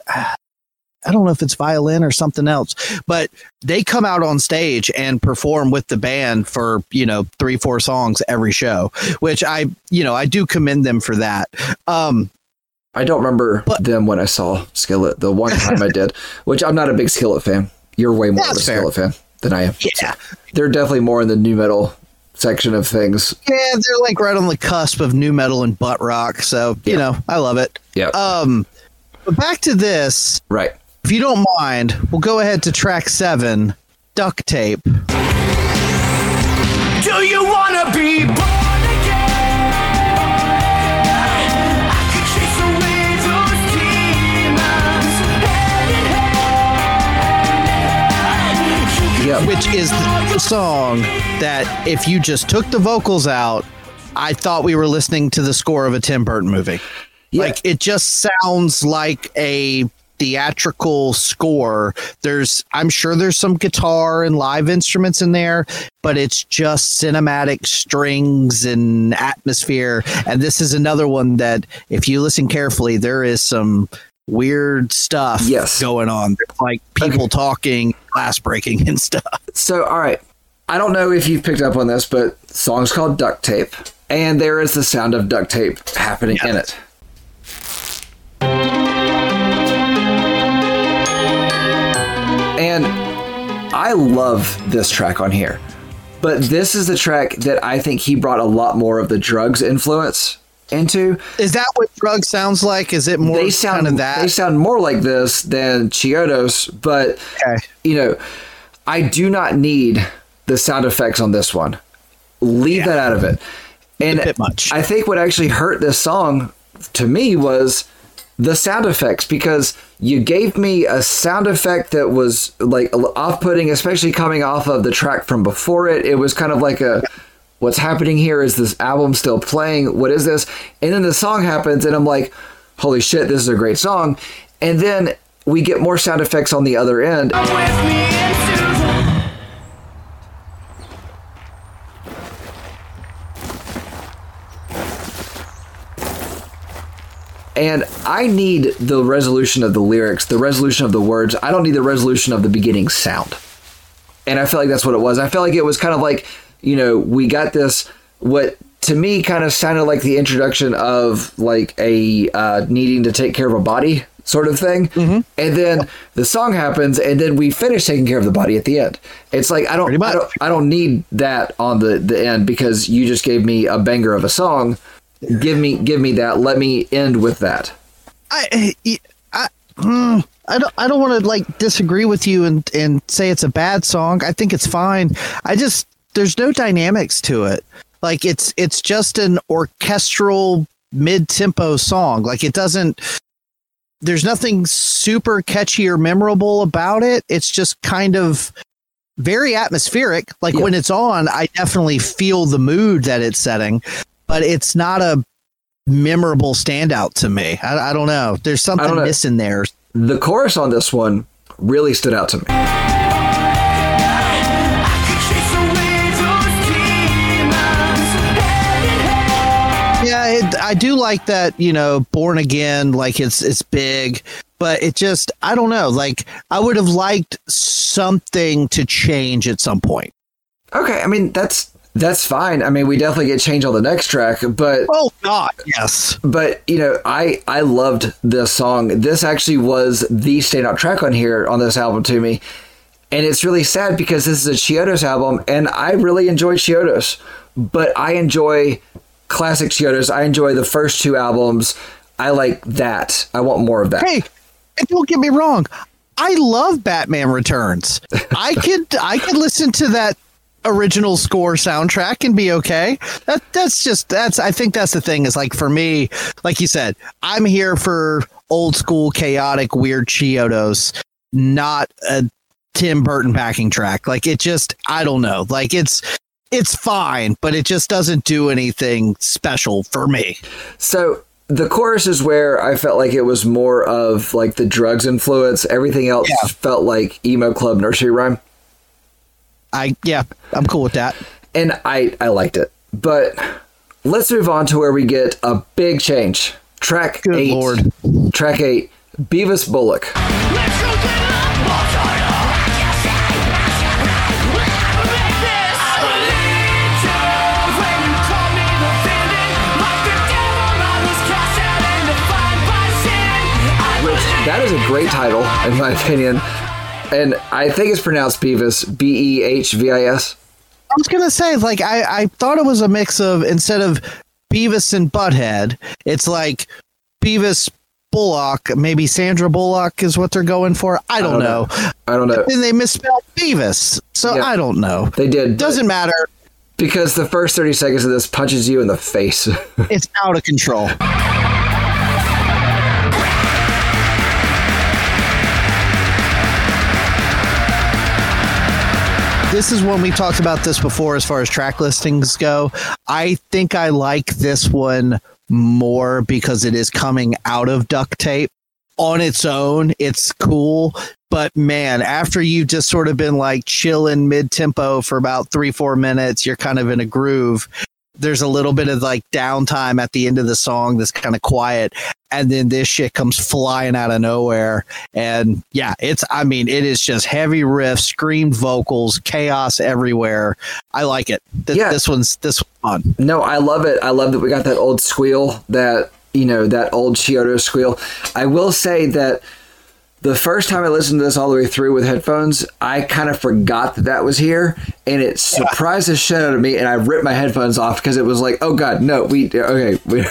I don't know if it's violin or something else, but they come out on stage and perform with the band for, you know, three, four songs every show, which I, you know, I do commend them for that. Um, I don't remember But- them when I saw Skillet the one time I did, which I'm not a big Skillet fan. You're way more of a fair. Skillet fan than I am. yeah. They're definitely more in the nu metal section of things. Yeah, they're like right on the cusp of nu metal and butt rock. So, you know, I love it. Yeah. Um, but back to this, right. if you don't mind, we'll go ahead to track seven duct tape. Yeah. which is the song that if you just took the vocals out, I thought we were listening to the score of a Tim Burton movie. Yeah. Like it just sounds like a theatrical score. There's I'm sure there's some guitar and live instruments in there, but it's just cinematic strings and atmosphere. And this is another one that if you listen carefully, there is some weird stuff Yes. going on. Like people talking, glass breaking and stuff. So, all right. I don't know if you've picked up on this, but the song's called Duct Tape, and there is the sound of duct tape happening in it. And I love this track on here. But this is the track that I think he brought a lot more of the D.R.U.G.S. influence into. Is that what drug sounds like? Is it more they sound kind of that? they sound more like this than Chiodos, but Okay. you know, I do not need the sound effects on this one. Leave that out of it. And bit much. I think what actually hurt this song to me was the sound effects because you gave me a sound effect that was like off-putting, especially coming off of the track from before it. It was kind of like a what's happening here is this album still playing? What is this? And then the song happens, and I'm like, holy shit, this is a great song. And then we get more sound effects on the other end. And I need the resolution of the lyrics, the resolution of the words. I don't need the resolution of the beginning sound. And I feel like that's what it was. I felt like it was kind of like, you know, we got this, what to me kind of sounded like the introduction of like a uh, needing to take care of a body sort of thing. Mm-hmm. And then the song happens, and then we finish taking care of the body at the end. It's like I don't, I don't, I don't need that on the the end because you just gave me a banger of a song. Give me, give me that. Let me end with that. I, I, mm, I don't, I don't want to like disagree with you and and say it's a bad song. I think it's fine. I just there's no dynamics to it. Like it's it's just an orchestral mid tempo song. Like it doesn't. There's nothing super catchy or memorable about it. It's just kind of very atmospheric. Like Yeah. when it's on, I definitely feel the mood that it's setting, but it's not a memorable standout to me. I, I don't know. There's something know. missing there. The chorus on this one really stood out to me. I do like that. You know, born again, like it's it's big, but it just I don't know. Like I would have liked something to change at some point. Okay, I mean that's that's fine. I mean we definitely get change on the next track, but Oh God, yes. but you know I I loved this song. This actually was the standout track on here on this album to me, and it's really sad because this is a Chiodos album, and I really enjoy Chiodos, but I enjoy classic Chiodos. I enjoy the first two albums. I like that. I want more of that. Hey, and don't get me wrong. I love Batman Returns. I could I could listen to that original score soundtrack and be okay. That that's just that's I think that's the thing is like for me, like you said, I'm here for old school chaotic weird Chiodos, not a Tim Burton backing track. Like it just I don't know. Like it's it's fine, but it just doesn't do anything special for me. So the chorus is where I felt like it was more of like the D.R.U.G.S. influence. Everything else Yeah. felt like emo club nursery rhyme. I yeah, I'm cool with that. and I I liked it. But let's move on to where we get a big change. Track Good eight. lord. Track eight. Behvis Bullock. That is a great title in my opinion, and I think it's pronounced Beavis. B E H V I S. I was gonna say, like, I, I thought it was a mix of instead of Beavis and Butthead, it's like Beavis Bullock, maybe Sandra Bullock is what they're going for. I don't, know. I don't know. And they misspelled Beavis, so Yeah. I don't know. They did Doesn't matter. because the first thirty seconds of this punches you in the face. It's out of control. This is when we've talked about this before as far as track listings go. I think I like this one more because it is coming out of duct tape. On its own, it's cool. But man, after you've just sort of been like chilling mid tempo for about three, four minutes, you're kind of in a groove there's a little bit of like downtime at the end of the song that's kind of quiet and then this shit comes flying out of nowhere and yeah it's i mean it is just heavy riffs screamed vocals chaos everywhere i like it Th- Yeah. this one's this one fun No, I love it. I love that we got that old squeal, that you know, that old Chiodo squeal. I will say that the first time I listened to this all the way through with headphones, I kind of forgot that that was here, and it surprised the shit out of me. And I ripped my headphones off because it was like, oh god, no, we okay, we,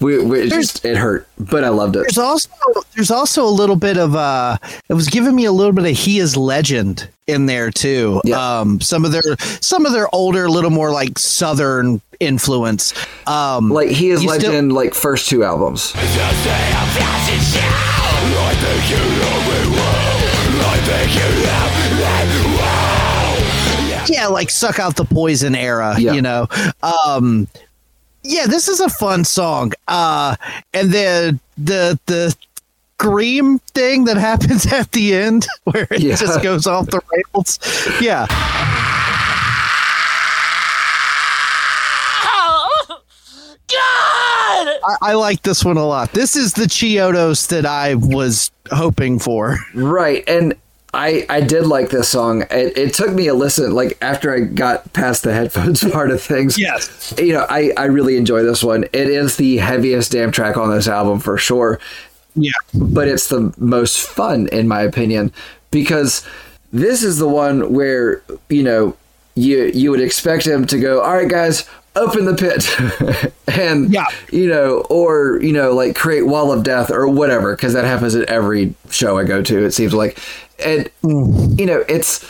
we, we it just it hurt, but I loved it. there's also there's also a little bit of uh it was giving me a little bit of he is legend in there too Yeah. um some of their some of their older a little more like southern influence um Like he is You still- legend, like first two albums. Yeah like suck out the poison era Yeah. you know um yeah this is a fun song uh and then the the scream thing that happens at the end where it Yeah. just goes off the rails yeah I, I like this one a lot. This is the Chiodos that I was hoping for. Right, and I I did like this song. It, it took me a listen, like after I got past the headphones part of things. Yes. you know, I I really enjoy this one. It is the heaviest damn track on this album for sure. Yeah. but it's the most fun in my opinion because this is the one where you know you you would expect him to go all right guys open the pit and Yeah. you know or you know like create wall of death or whatever because that happens at every show i go to it seems like and you know it's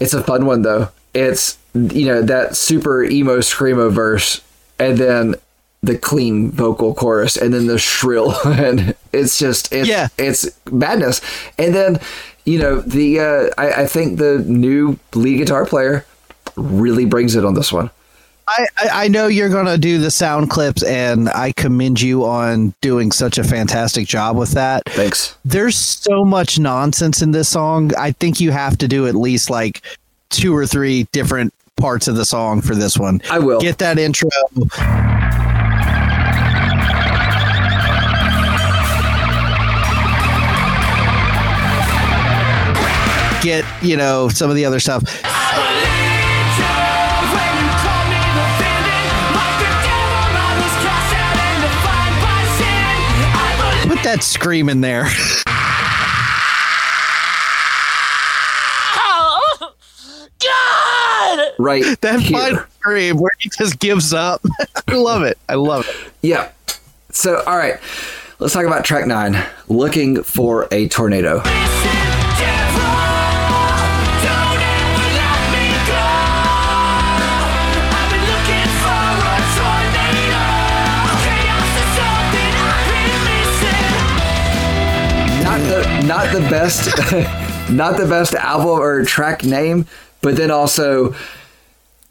it's a fun one though it's you know that super emo screamo verse and then the clean vocal chorus and then the shrill and it's just it's Yeah. it's madness and then you know the uh I, I think the new lead guitar player really brings it on this one I, I, I know you're going to do the sound clips, and I commend you on doing such a fantastic job with that. thanks There's so much nonsense in this song. I think you have to do at least like two or three different parts of the song for this one. I will. Get that intro. Get, you know, some of the other stuff. Put that scream in there. right That here. final scream where he just gives up. I love it. I love it. yeah so all right let's talk about track nine looking for a tornado not the best not the best album or track name but then also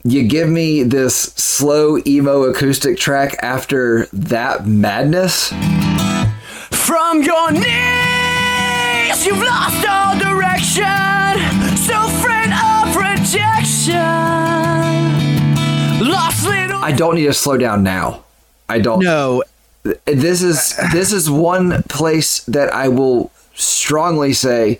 you give me this slow emo acoustic track after that madness From your knees, you've lost all direction. So friend of rejection. Lost little. i don't need to slow down now i don't No, this is this is one place that I will strongly say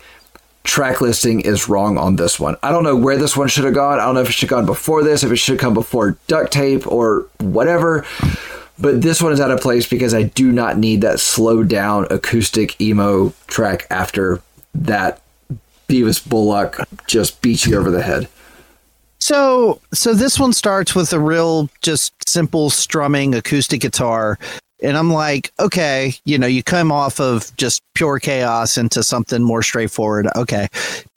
track listing is wrong on this one. I don't know where this one should have gone. I don't know if it should have gone before this, if it should come before duct tape or whatever. But this one is out of place because I do not need that slowed down acoustic emo track after that Behvis Bullock just beats you over the head. So, so this one starts with a real, just simple strumming acoustic guitar, and I'm like, okay, you know, you come off of just pure chaos into something more straightforward, okay,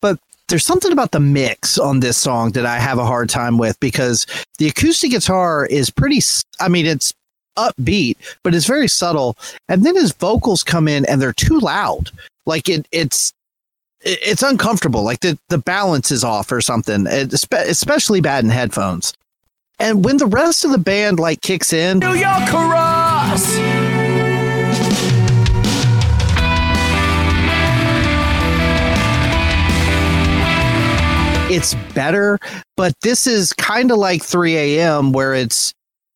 but there's something about the mix on this song that I have a hard time with because the acoustic guitar is pretty, I mean, it's upbeat, but it's very subtle, and then his vocals come in and they're too loud. Like it, it's, it's uncomfortable. Like the, the balance is off or something. Especially bad in headphones. And when the rest of the band like kicks in, New York cross. it's better. But this is kind of like 3 a.m. where it's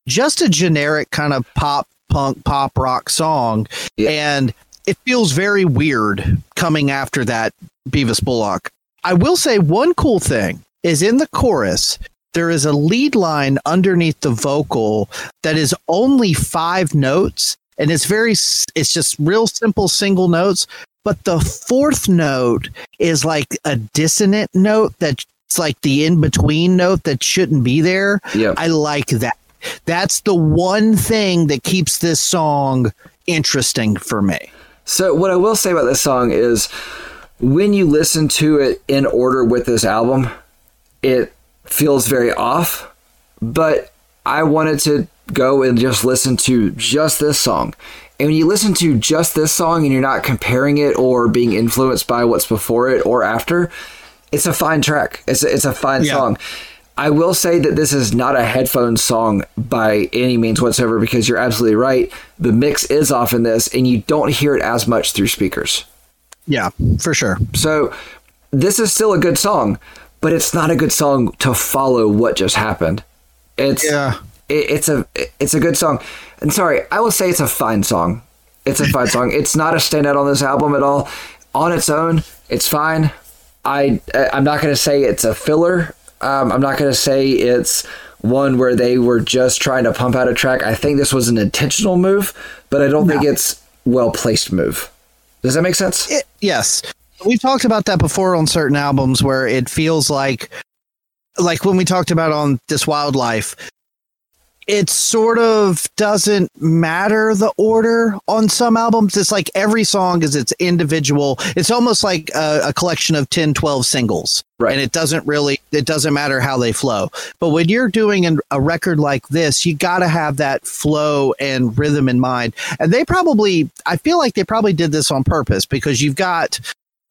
just a generic kind of pop punk pop rock song, Yeah. and it feels very weird coming after that Behvis Bullock. I will say one cool thing is in the chorus. There is a lead line underneath the vocal that is only five notes, and it's very it's just real simple single notes. But the fourth note is like a dissonant note that's like the in between note that shouldn't be there. yeah I like that. That's the one thing that keeps this song interesting for me. So what I will say about this song is when you listen to it in order with this album, it feels very off, but I wanted to go and just listen to just this song. And when you listen to just this song and you're not comparing it or being influenced by what's before it or after, it's a fine track. It's a, it's a fine Yeah. song. I will say that this is not a headphone song by any means whatsoever because you're absolutely right. The mix is off in this and you don't hear it as much through speakers. Yeah, for sure. So this is still a good song, but it's not a good song to follow what just happened. It's Yeah. it, it's a it's a good song. And sorry, I will say it's a fine song. It's a fine song. It's not a standout on this album at all. On its own, it's fine. I I'm not going to say it's a filler. Um, I'm not going to say it's one where they were just trying to pump out a track. I think this was an intentional move, but I don't think it's well placed move. Does that make sense? It, yes. We've talked about that before on certain albums where it feels like like when we talked about on this wildlife it sort of doesn't matter the order on some albums. It's like every song is its individual. It's almost like a, a collection of 10 12 singles. Right. and it doesn't really it doesn't matter how they flow. But when you're doing an, a record like this you got to have that flow and rhythm in mind. And they probably i feel like they probably did this on purpose because you've got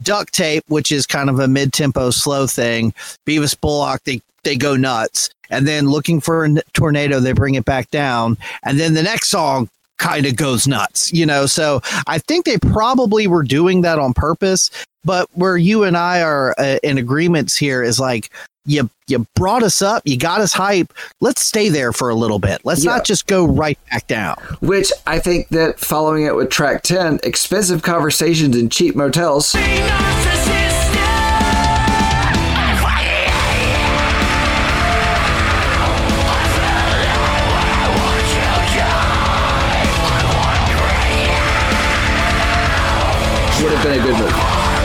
duct tape which is kind of a mid-tempo slow thing Behvis Bullock they they go nuts. And then looking for a tornado they bring it back down. And then the next song kind of goes nuts you know so i think they probably were doing that on purpose but where you and i are uh, in agreements here is like you you brought us up you got us hype let's stay there for a little bit let's Yeah. not just go right back down Which I think that following it with track 10, expensive conversations in cheap motels.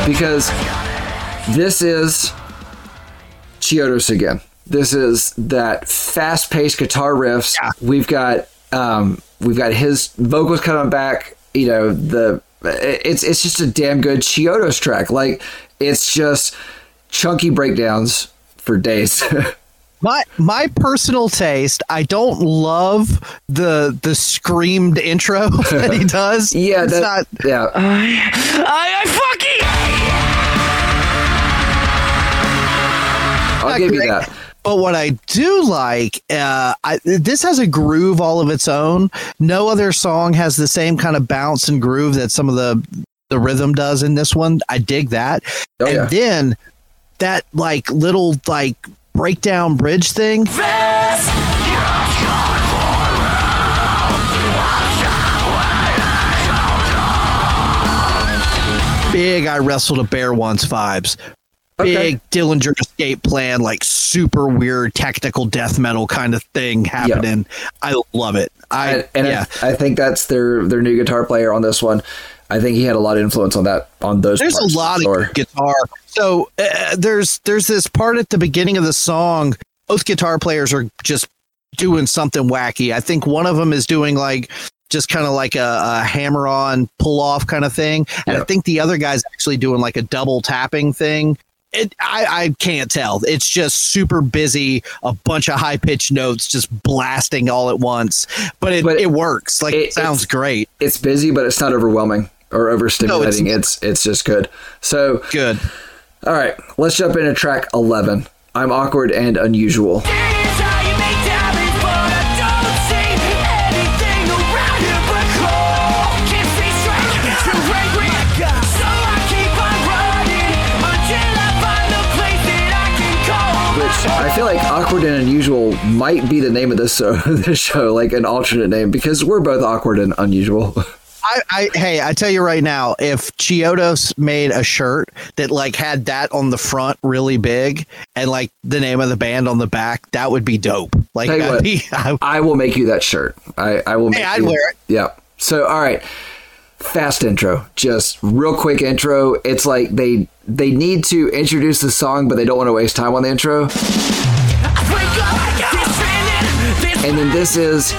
Because this is Chiodos again. This is that fast-paced guitar riffs. Yeah. We've got um, we've got his vocals coming back. You know the it's it's just a damn good Chiodos track. Like it's just chunky breakdowns for days. My my personal taste, I don't love the the screamed intro that he does. yeah, it's that, not. yeah. I, I fucking. I'll give you that. But what I do like, uh, I, this has a groove all of its own. No other song has the same kind of bounce and groove that some of the the rhythm does in this one. I dig that. Oh, and yeah. then that like little like breakdown bridge thing. Big I wrestled a bear once vibes. Okay. Big Dillinger escape plan, like super weird technical death metal kind of thing happening. I love it. I and, and yeah. I, I think that's their their new guitar player on this one. I think he had a lot of influence on that on those. there's a lot of guitar. So uh, there's there's this part at the beginning of the song. Both guitar players are just doing something wacky. I think one of them is doing like just kind of like a, a hammer on pull off kind of thing, and I think the other guy's actually doing like a double tapping thing. It, I, I can't tell. It's just super busy, a bunch of high pitched notes just blasting all at once. But it, But it works. Like it- it, sounds it's- great. It's busy, but it's not overwhelming or overstimulating. No, it's, it's just good. So Good. all right, let's jump into track eleven. I'm awkward and unusual. Feel like awkward and unusual might be the name of this uh, this show, like an alternate name, because we're both awkward and unusual. I, I hey, I tell you right now, if Chiodos made a shirt that like had that on the front really big and like the name of the band on the back, that would be dope. Like what. be, I, I will make you that shirt. I, I will. Make I'd you- wear it. Yeah. So all right, fast intro, just real quick intro. It's like they they need to introduce the song, but they don't want to waste time on the intro. And then this is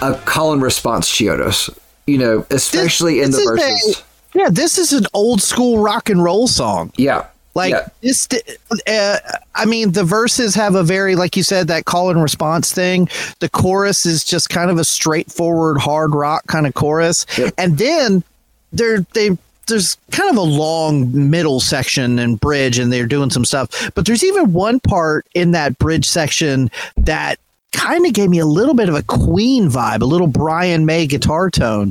a call and response Chiodos. You know, especially in the this is a- verses. yeah, this is an old school rock and roll song. yeah. Like yeah. this, uh, I mean, the verses have a very, like you said, that call and response thing. The chorus is just kind of a straightforward hard rock kind of chorus, Yep. and then they're they there's kind of a long middle section and bridge, and they're doing some stuff. But there's even one part in that bridge section that kind of gave me a little bit of a Queen vibe, a little Brian May guitar tone.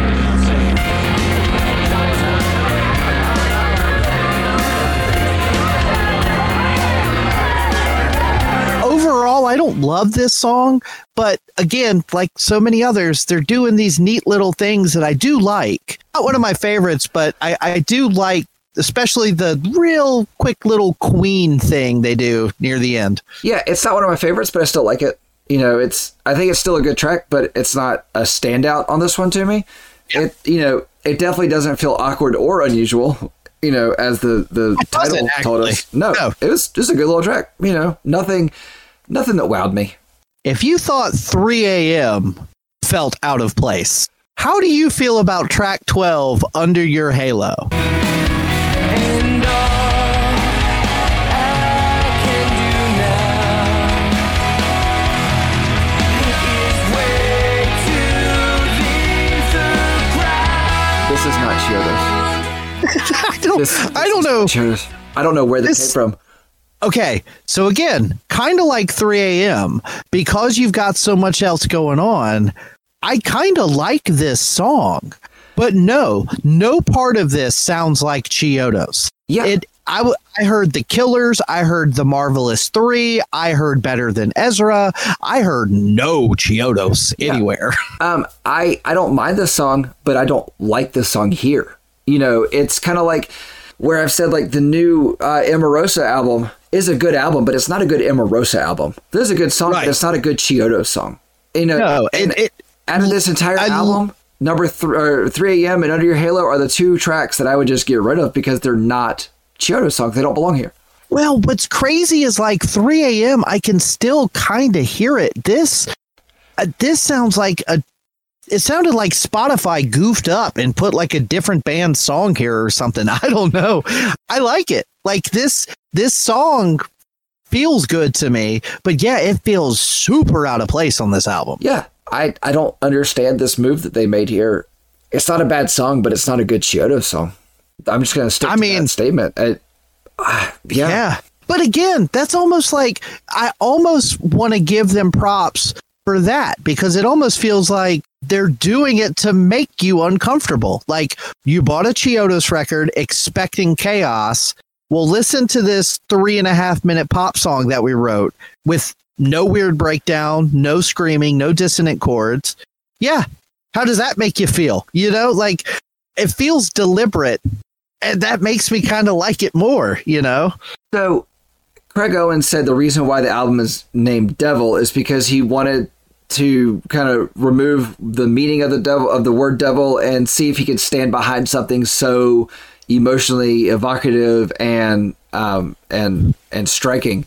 Overall, I don't love this song, but again, like so many others, they're doing these neat little things that I do like. Not one of my favorites, but I, I do like, especially the real quick little Queen thing they do near the end. Yeah, it's not one of my favorites, but I still like it. You know, it's I think it's still a good track, but it's not a standout on this one to me. it you know it definitely doesn't feel awkward or unusual. You know, as the the title told us. No, No. it was just a good little track. You know, nothing, nothing that wowed me. If you thought 3 a.m. felt out of place, how do you feel about track 12, Under Your Halo? And all I can do now is wait to leave the crowd. This is not Chiodos. I don't, This, I don't know. Chiodos. I don't know where this, This- came from. Okay, so again, kind of like 3 a.m., because you've got so much else going on, I kind of like this song. But no, no part of this sounds like Chiodos. Yeah. It I, w- I heard the Killers, I heard the Marvelous 3, I heard Better Than Ezra, I heard no Chiodos anywhere. Um, I I don't mind this song, but I don't like this song here. You know, it's kind of like where I've said like the new uh, Emarosa album is a good album, but it's not a good Emarosa album. This is a good song, Right. but it's not a good Chiodo song. You know, No, and and it out of this entire I- album, number th- 3 a.m. and Under Your Halo are the two tracks that I would just get rid of because they're not Chiodo songs. They don't belong here. Well, what's crazy is like 3 a.m. I can still kind of hear it. This, uh, this sounds like a. It sounded like Spotify goofed up and put like a different band song here or something. I don't know. I like it. Like this, this song feels good to me, but yeah, it feels super out of place on this album. Yeah, I I don't understand this move that they made here. It's not a bad song, but it's not a good Chiodo song. I'm just gonna stick I to mean- that statement. I, ah, yeah. Yeah. But again, that's almost like I almost want to give them props for that because it almost feels like they're doing it to make you uncomfortable. Like you bought a Chiodos record expecting chaos. Well, listen to this three and a half minute pop song that we wrote with no weird breakdown, no screaming, no dissonant chords. Yeah. How does that make you feel? You know, like it feels deliberate. And that makes me kind of like it more, you know? So Craig Owens said the reason why the album is named Devil is because he wanted to kind of remove the meaning of the devil of the word devil and see if he could stand behind something so emotionally evocative and um and and striking.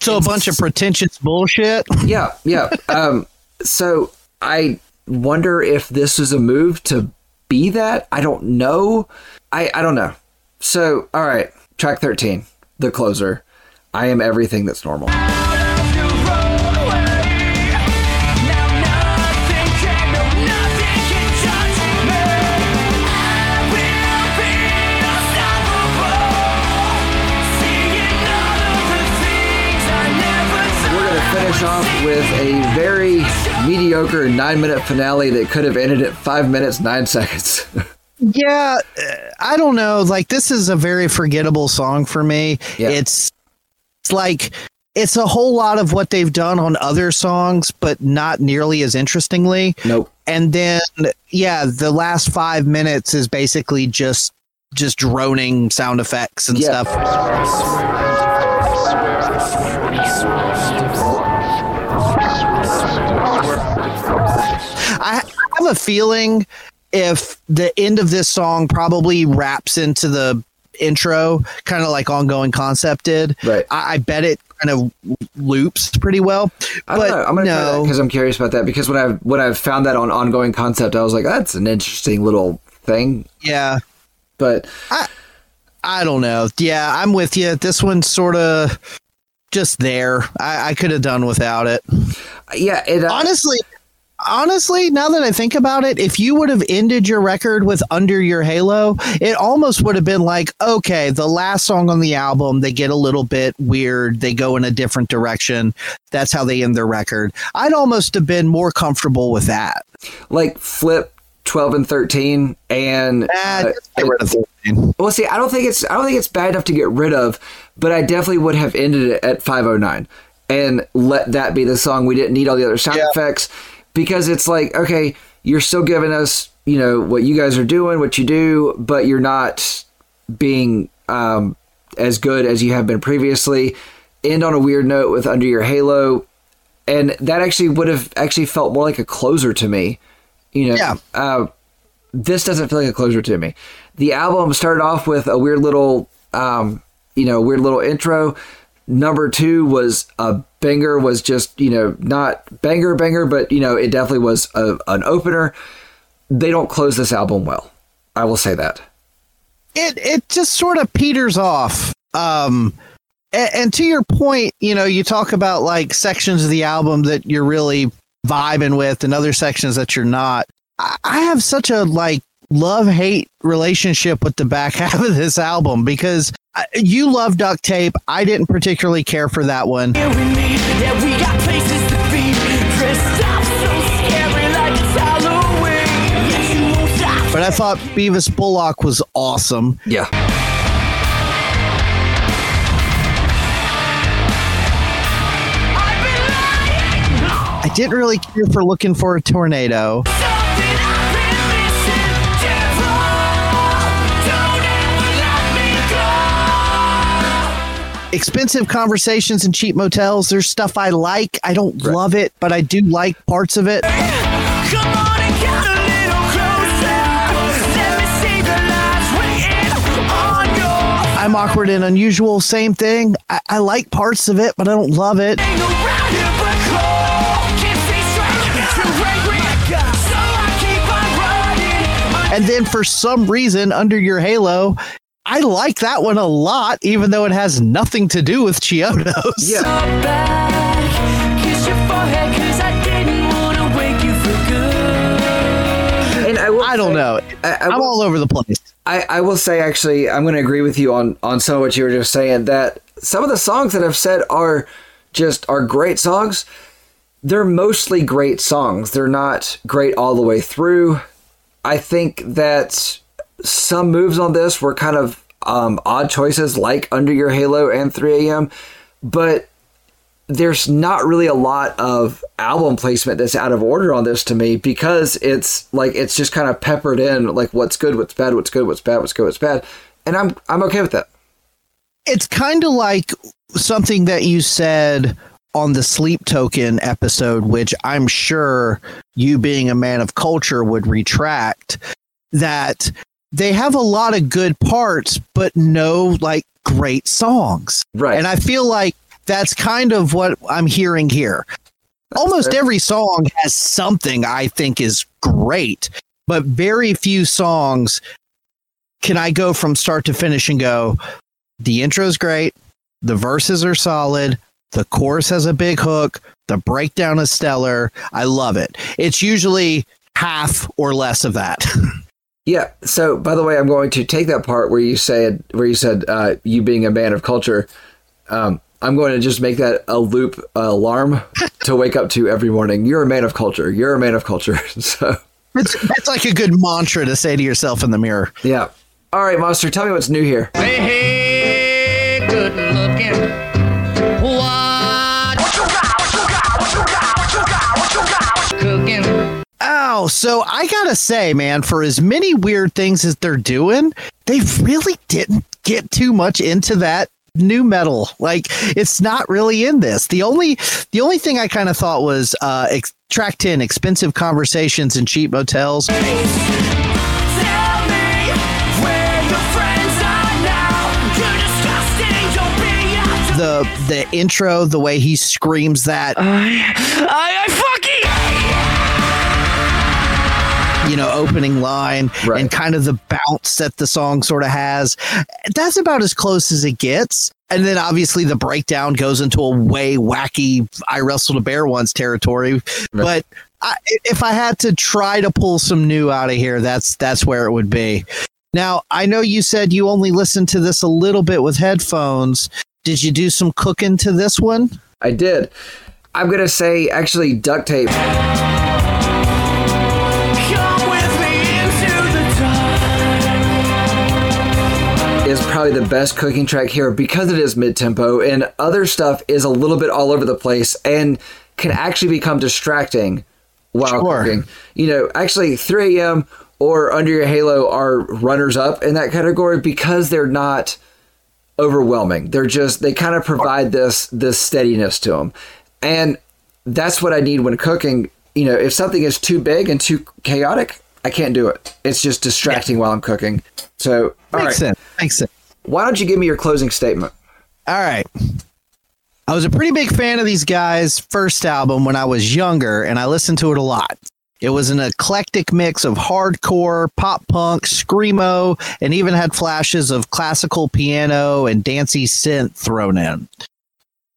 So a bunch of pretentious bullshit. Yeah, yeah. um so I wonder if this was a move to be that. I don't know. I I don't know. So, all right, track 13, the closer. I am everything that's normal. With a very mediocre nine minute finale that could have ended at five minutes, nine seconds. Yeah, uh, I don't know. Like this is a very forgettable song for me. Yeah. It's it's like it's a whole lot of what they've done on other songs, but not nearly as interestingly. nope. And then yeah, the last five minutes is basically just just droning sound effects and Yeah. stuff. I have a feeling if the end of this song probably wraps into the intro, kind of like ongoing concept did. Right. I, I bet it kind of loops pretty well. I but know. I'm gonna no, because I'm curious about that. Because when I when I found that on ongoing concept, I was like, that's an interesting little thing. yeah, But I don't know. Yeah, I'm with you. This one's sort of just there. I, I could have done without it. yeah, it, uh, honestly honestly now that i think about it if you would have ended your record with under your halo it almost would have been like okay the last song on the album they get a little bit weird they go in a different direction that's how they end their record i'd almost have been more comfortable with that like flip 12 and 13 and uh, get rid of 13. Well, see, I don't think it's I don't think it's bad enough to get rid of, but I definitely would have ended it at 509 and let that be the song. We didn't need all the other sound Yeah. effects because it's like, okay, you're still giving us, you know, what you guys are doing, what you do, but you're not being um, as good as you have been previously. End on a weird note with Under Your Halo, and that actually would have actually felt more like a closer to me. You know, Yeah. uh, this doesn't feel like a closure to me. The album started off with a weird little, um, you know, weird little intro. Number two was a banger, was just, you know, not banger, banger, but, you know, it definitely was a, an opener. They don't close this album well. I will say that. it it just sort of peters off. Um, and, and to your point, you know, you talk about like sections of the album that you're really vibing with, and other sections that you're not. I, I have such a like love hate relationship with the back half of this album because you love duct tape. I didn't particularly care for that one. Here with me, yeah, we got places to be. Dressed up so scary like it's Halloween. Yes, you won't stop. But I thought Behvis Bullock was awesome. Yeah. I've been lying. I didn't really care for looking for a tornado. Something Expensive conversations and cheap motels. There's stuff I like. I don't love it, but I do like parts of it. Come on and get a little closer. Let me see the lights waiting on you. I'm awkward and unusual. Same thing. I, I like parts of it, but I don't love it. Ain't around here but cold. Can't see straight. Too angry. So I keep on running. And then for some reason, Under Your Halo, I like that one a lot, even though it has nothing to do with Chiodos. Yeah. back. Kiss your forehead 'cause I didn't wanna wake you for good. And I, will I don't say- know. I, I I'm will all over the place. I, I will say actually I'm going to agree with you on on some of what you were just saying that some of the songs that I've said are just are great songs. They're mostly great songs. They're not great all the way through. I think that some moves on this were kind of um, odd choices, like Under Your Halo and 3 a.m. But there's not really a lot of album placement that's out of order on this to me because it's like it's just kind of peppered in like what's good, what's bad, what's good, what's bad, what's good, what's bad, and I'm I'm okay with that. It's kind of like something that you said on the Sleep Token episode, which I'm sure you, being a man of culture, would retract that they have a lot of good parts, but no like great songs. Right. And I feel like that's kind of what I'm hearing here. Almost every song has something I think is great, but very few songs can I go from start to finish and go, the intro's great, the verses are solid, the chorus has a big hook, the breakdown is stellar. I love it. It's usually half or less of that. Yeah. So, by the way, I'm going to take that part where you said where you said uh, you being a man of culture. Um, I'm going to just make that a loop uh, alarm to wake up to every morning. You're a man of culture. You're a man of culture. So, It's, that's like a good mantra to say to yourself in the mirror. yeah. All right, monster. Tell me what's new here. Hey, hey, good looking. Oh, so I gotta say, man, for as many weird things as they're doing, they really didn't get too much into that nu metal. Like it's not really in this. The only the only thing I kind of thought was uh ex- track 10 expensive conversations in cheap motels. Tell me where your friends are now. You're disgusting. Don't be out. The the intro, the way he screams that, I, I fucking. You know, opening line Right. and kind of the bounce that the song sort of has. That's about as close as it gets. And then obviously the breakdown goes into a way wacky I wrestled a bear once territory. But I, if I had to try to pull some new out of here, that's that's where it would be. Now, I know you said you only listened to this a little bit with headphones. Did you do some cooking to this one? I did. I'm gonna say actually duct tape. Probably the best cooking track here because it is mid tempo and other stuff is a little bit all over the place and can actually become distracting while Sure. cooking. You know, actually 3 a.m. or Under Your Halo are runners up in that category because they're not overwhelming. They're just they kind of provide this this steadiness to them. And that's what I need when cooking. You know, if something is too big and too chaotic, I can't do it. It's just distracting while I'm cooking. So, all Makes right. sense. Makes sense. Why don't you give me your closing statement? All right. I was a pretty big fan of these guys' first album when I was younger, and I listened to it a lot. It was an eclectic mix of hardcore, pop punk, screamo, and even had flashes of classical piano and dancey synth thrown in.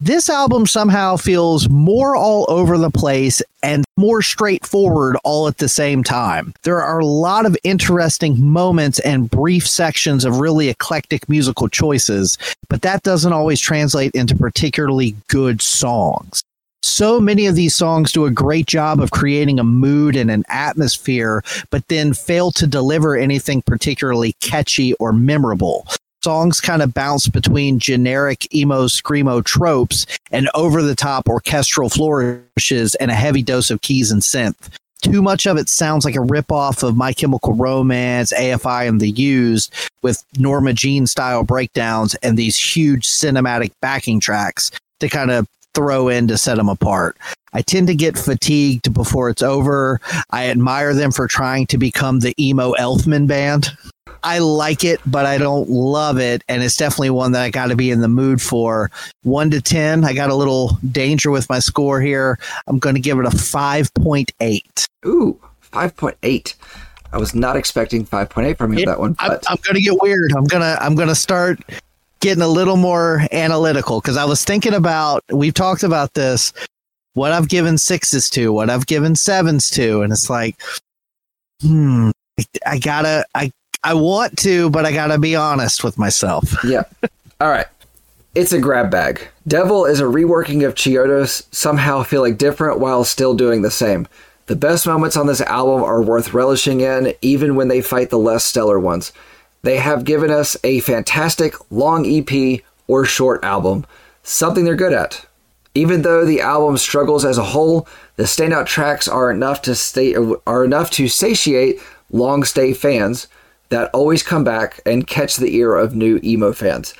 This album somehow feels more all over the place and more straightforward all at the same time. There are a lot of interesting moments and brief sections of really eclectic musical choices, but that doesn't always translate into particularly good songs. So many of these songs do a great job of creating a mood and an atmosphere, but then fail to deliver anything particularly catchy or memorable songs kind of bounce between generic emo screamo tropes and over the top orchestral flourishes and a heavy dose of keys and synth. Too much of it sounds like a ripoff of My Chemical Romance, AFI, and The Used, with Norma Jean style breakdowns and these huge cinematic backing tracks to kind of throw in to set them apart. I tend to get fatigued before it's over. I admire them for trying to become the emo Elfman band. I like it, but I don't love it. And it's definitely one that I got to be in the mood for. One to 10, I got a little danger with my score here. I'm going to give it a 5.8. Ooh, 5.8. I was not expecting 5.8 from you Yeah, that one, I'm, but I'm going to get weird. I'm going to, I'm going to start getting a little more analytical because I was thinking about, we've talked about this, what I've given sixes to, what I've given sevens to. And it's like, hmm, I, I gotta, I, I want to, but I gotta be honest with myself. yeah. All right. It's a grab bag. Devil is a reworking of Chiodos, somehow feeling different while still doing the same. The best moments on this album are worth relishing in, even when they fight the less stellar ones. They have given us a fantastic long EP or short album, something they're good at. Even though the album struggles as a whole, the standout tracks are enough to stay are enough to satiate long stay fans that always come back and catch the ear of new emo fans.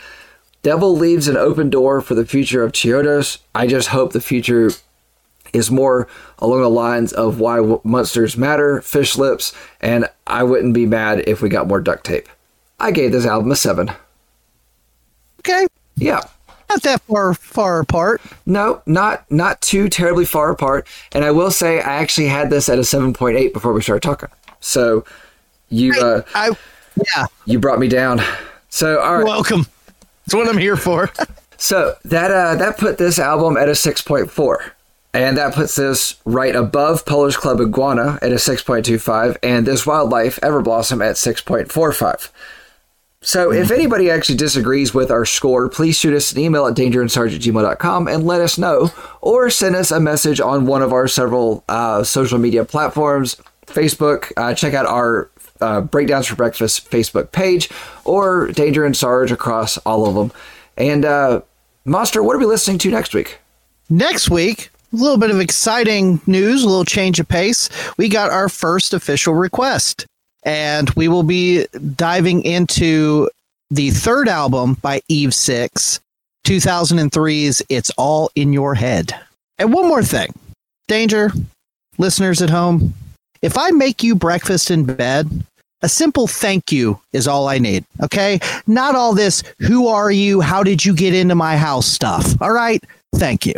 Devil leaves an open door for the future of Chiodos. I just hope the future is more along the lines of why monsters matter, fish lips, and I wouldn't be mad if we got more duct tape. I gave this album a seven. Okay, Yeah. not that far far apart. No, not not too terribly far apart. And I will say I actually had this at a seven point eight before we started talking. So you uh, I, yeah, you brought me down. So all right. welcome. That's what I'm here for. So that uh, that put this album at a six point four, and that puts this right above Polish Club Iguana at a six point two five, and this Wildlife Everblossom at six point four five. So if anybody actually disagrees with our score, please shoot us an email at dangerandsarge@gmail.com and let us know, or send us a message on one of our several uh, social media platforms, Facebook. Uh, check out our uh, Breakdowns for Breakfast Facebook page, or Danger and Sarge across all of them. And uh, Monster, what are we listening to next week? Next week, a little bit of exciting news, a little change of pace. We got our first official request, and we will be diving into the third album by Eve Six, 2003's It's All in Your Head. And one more thing Danger, listeners at home, if I make you breakfast in bed, a simple thank you is all I need. Okay. Not all this, who are you? How did you get into my house stuff. All right. Thank you.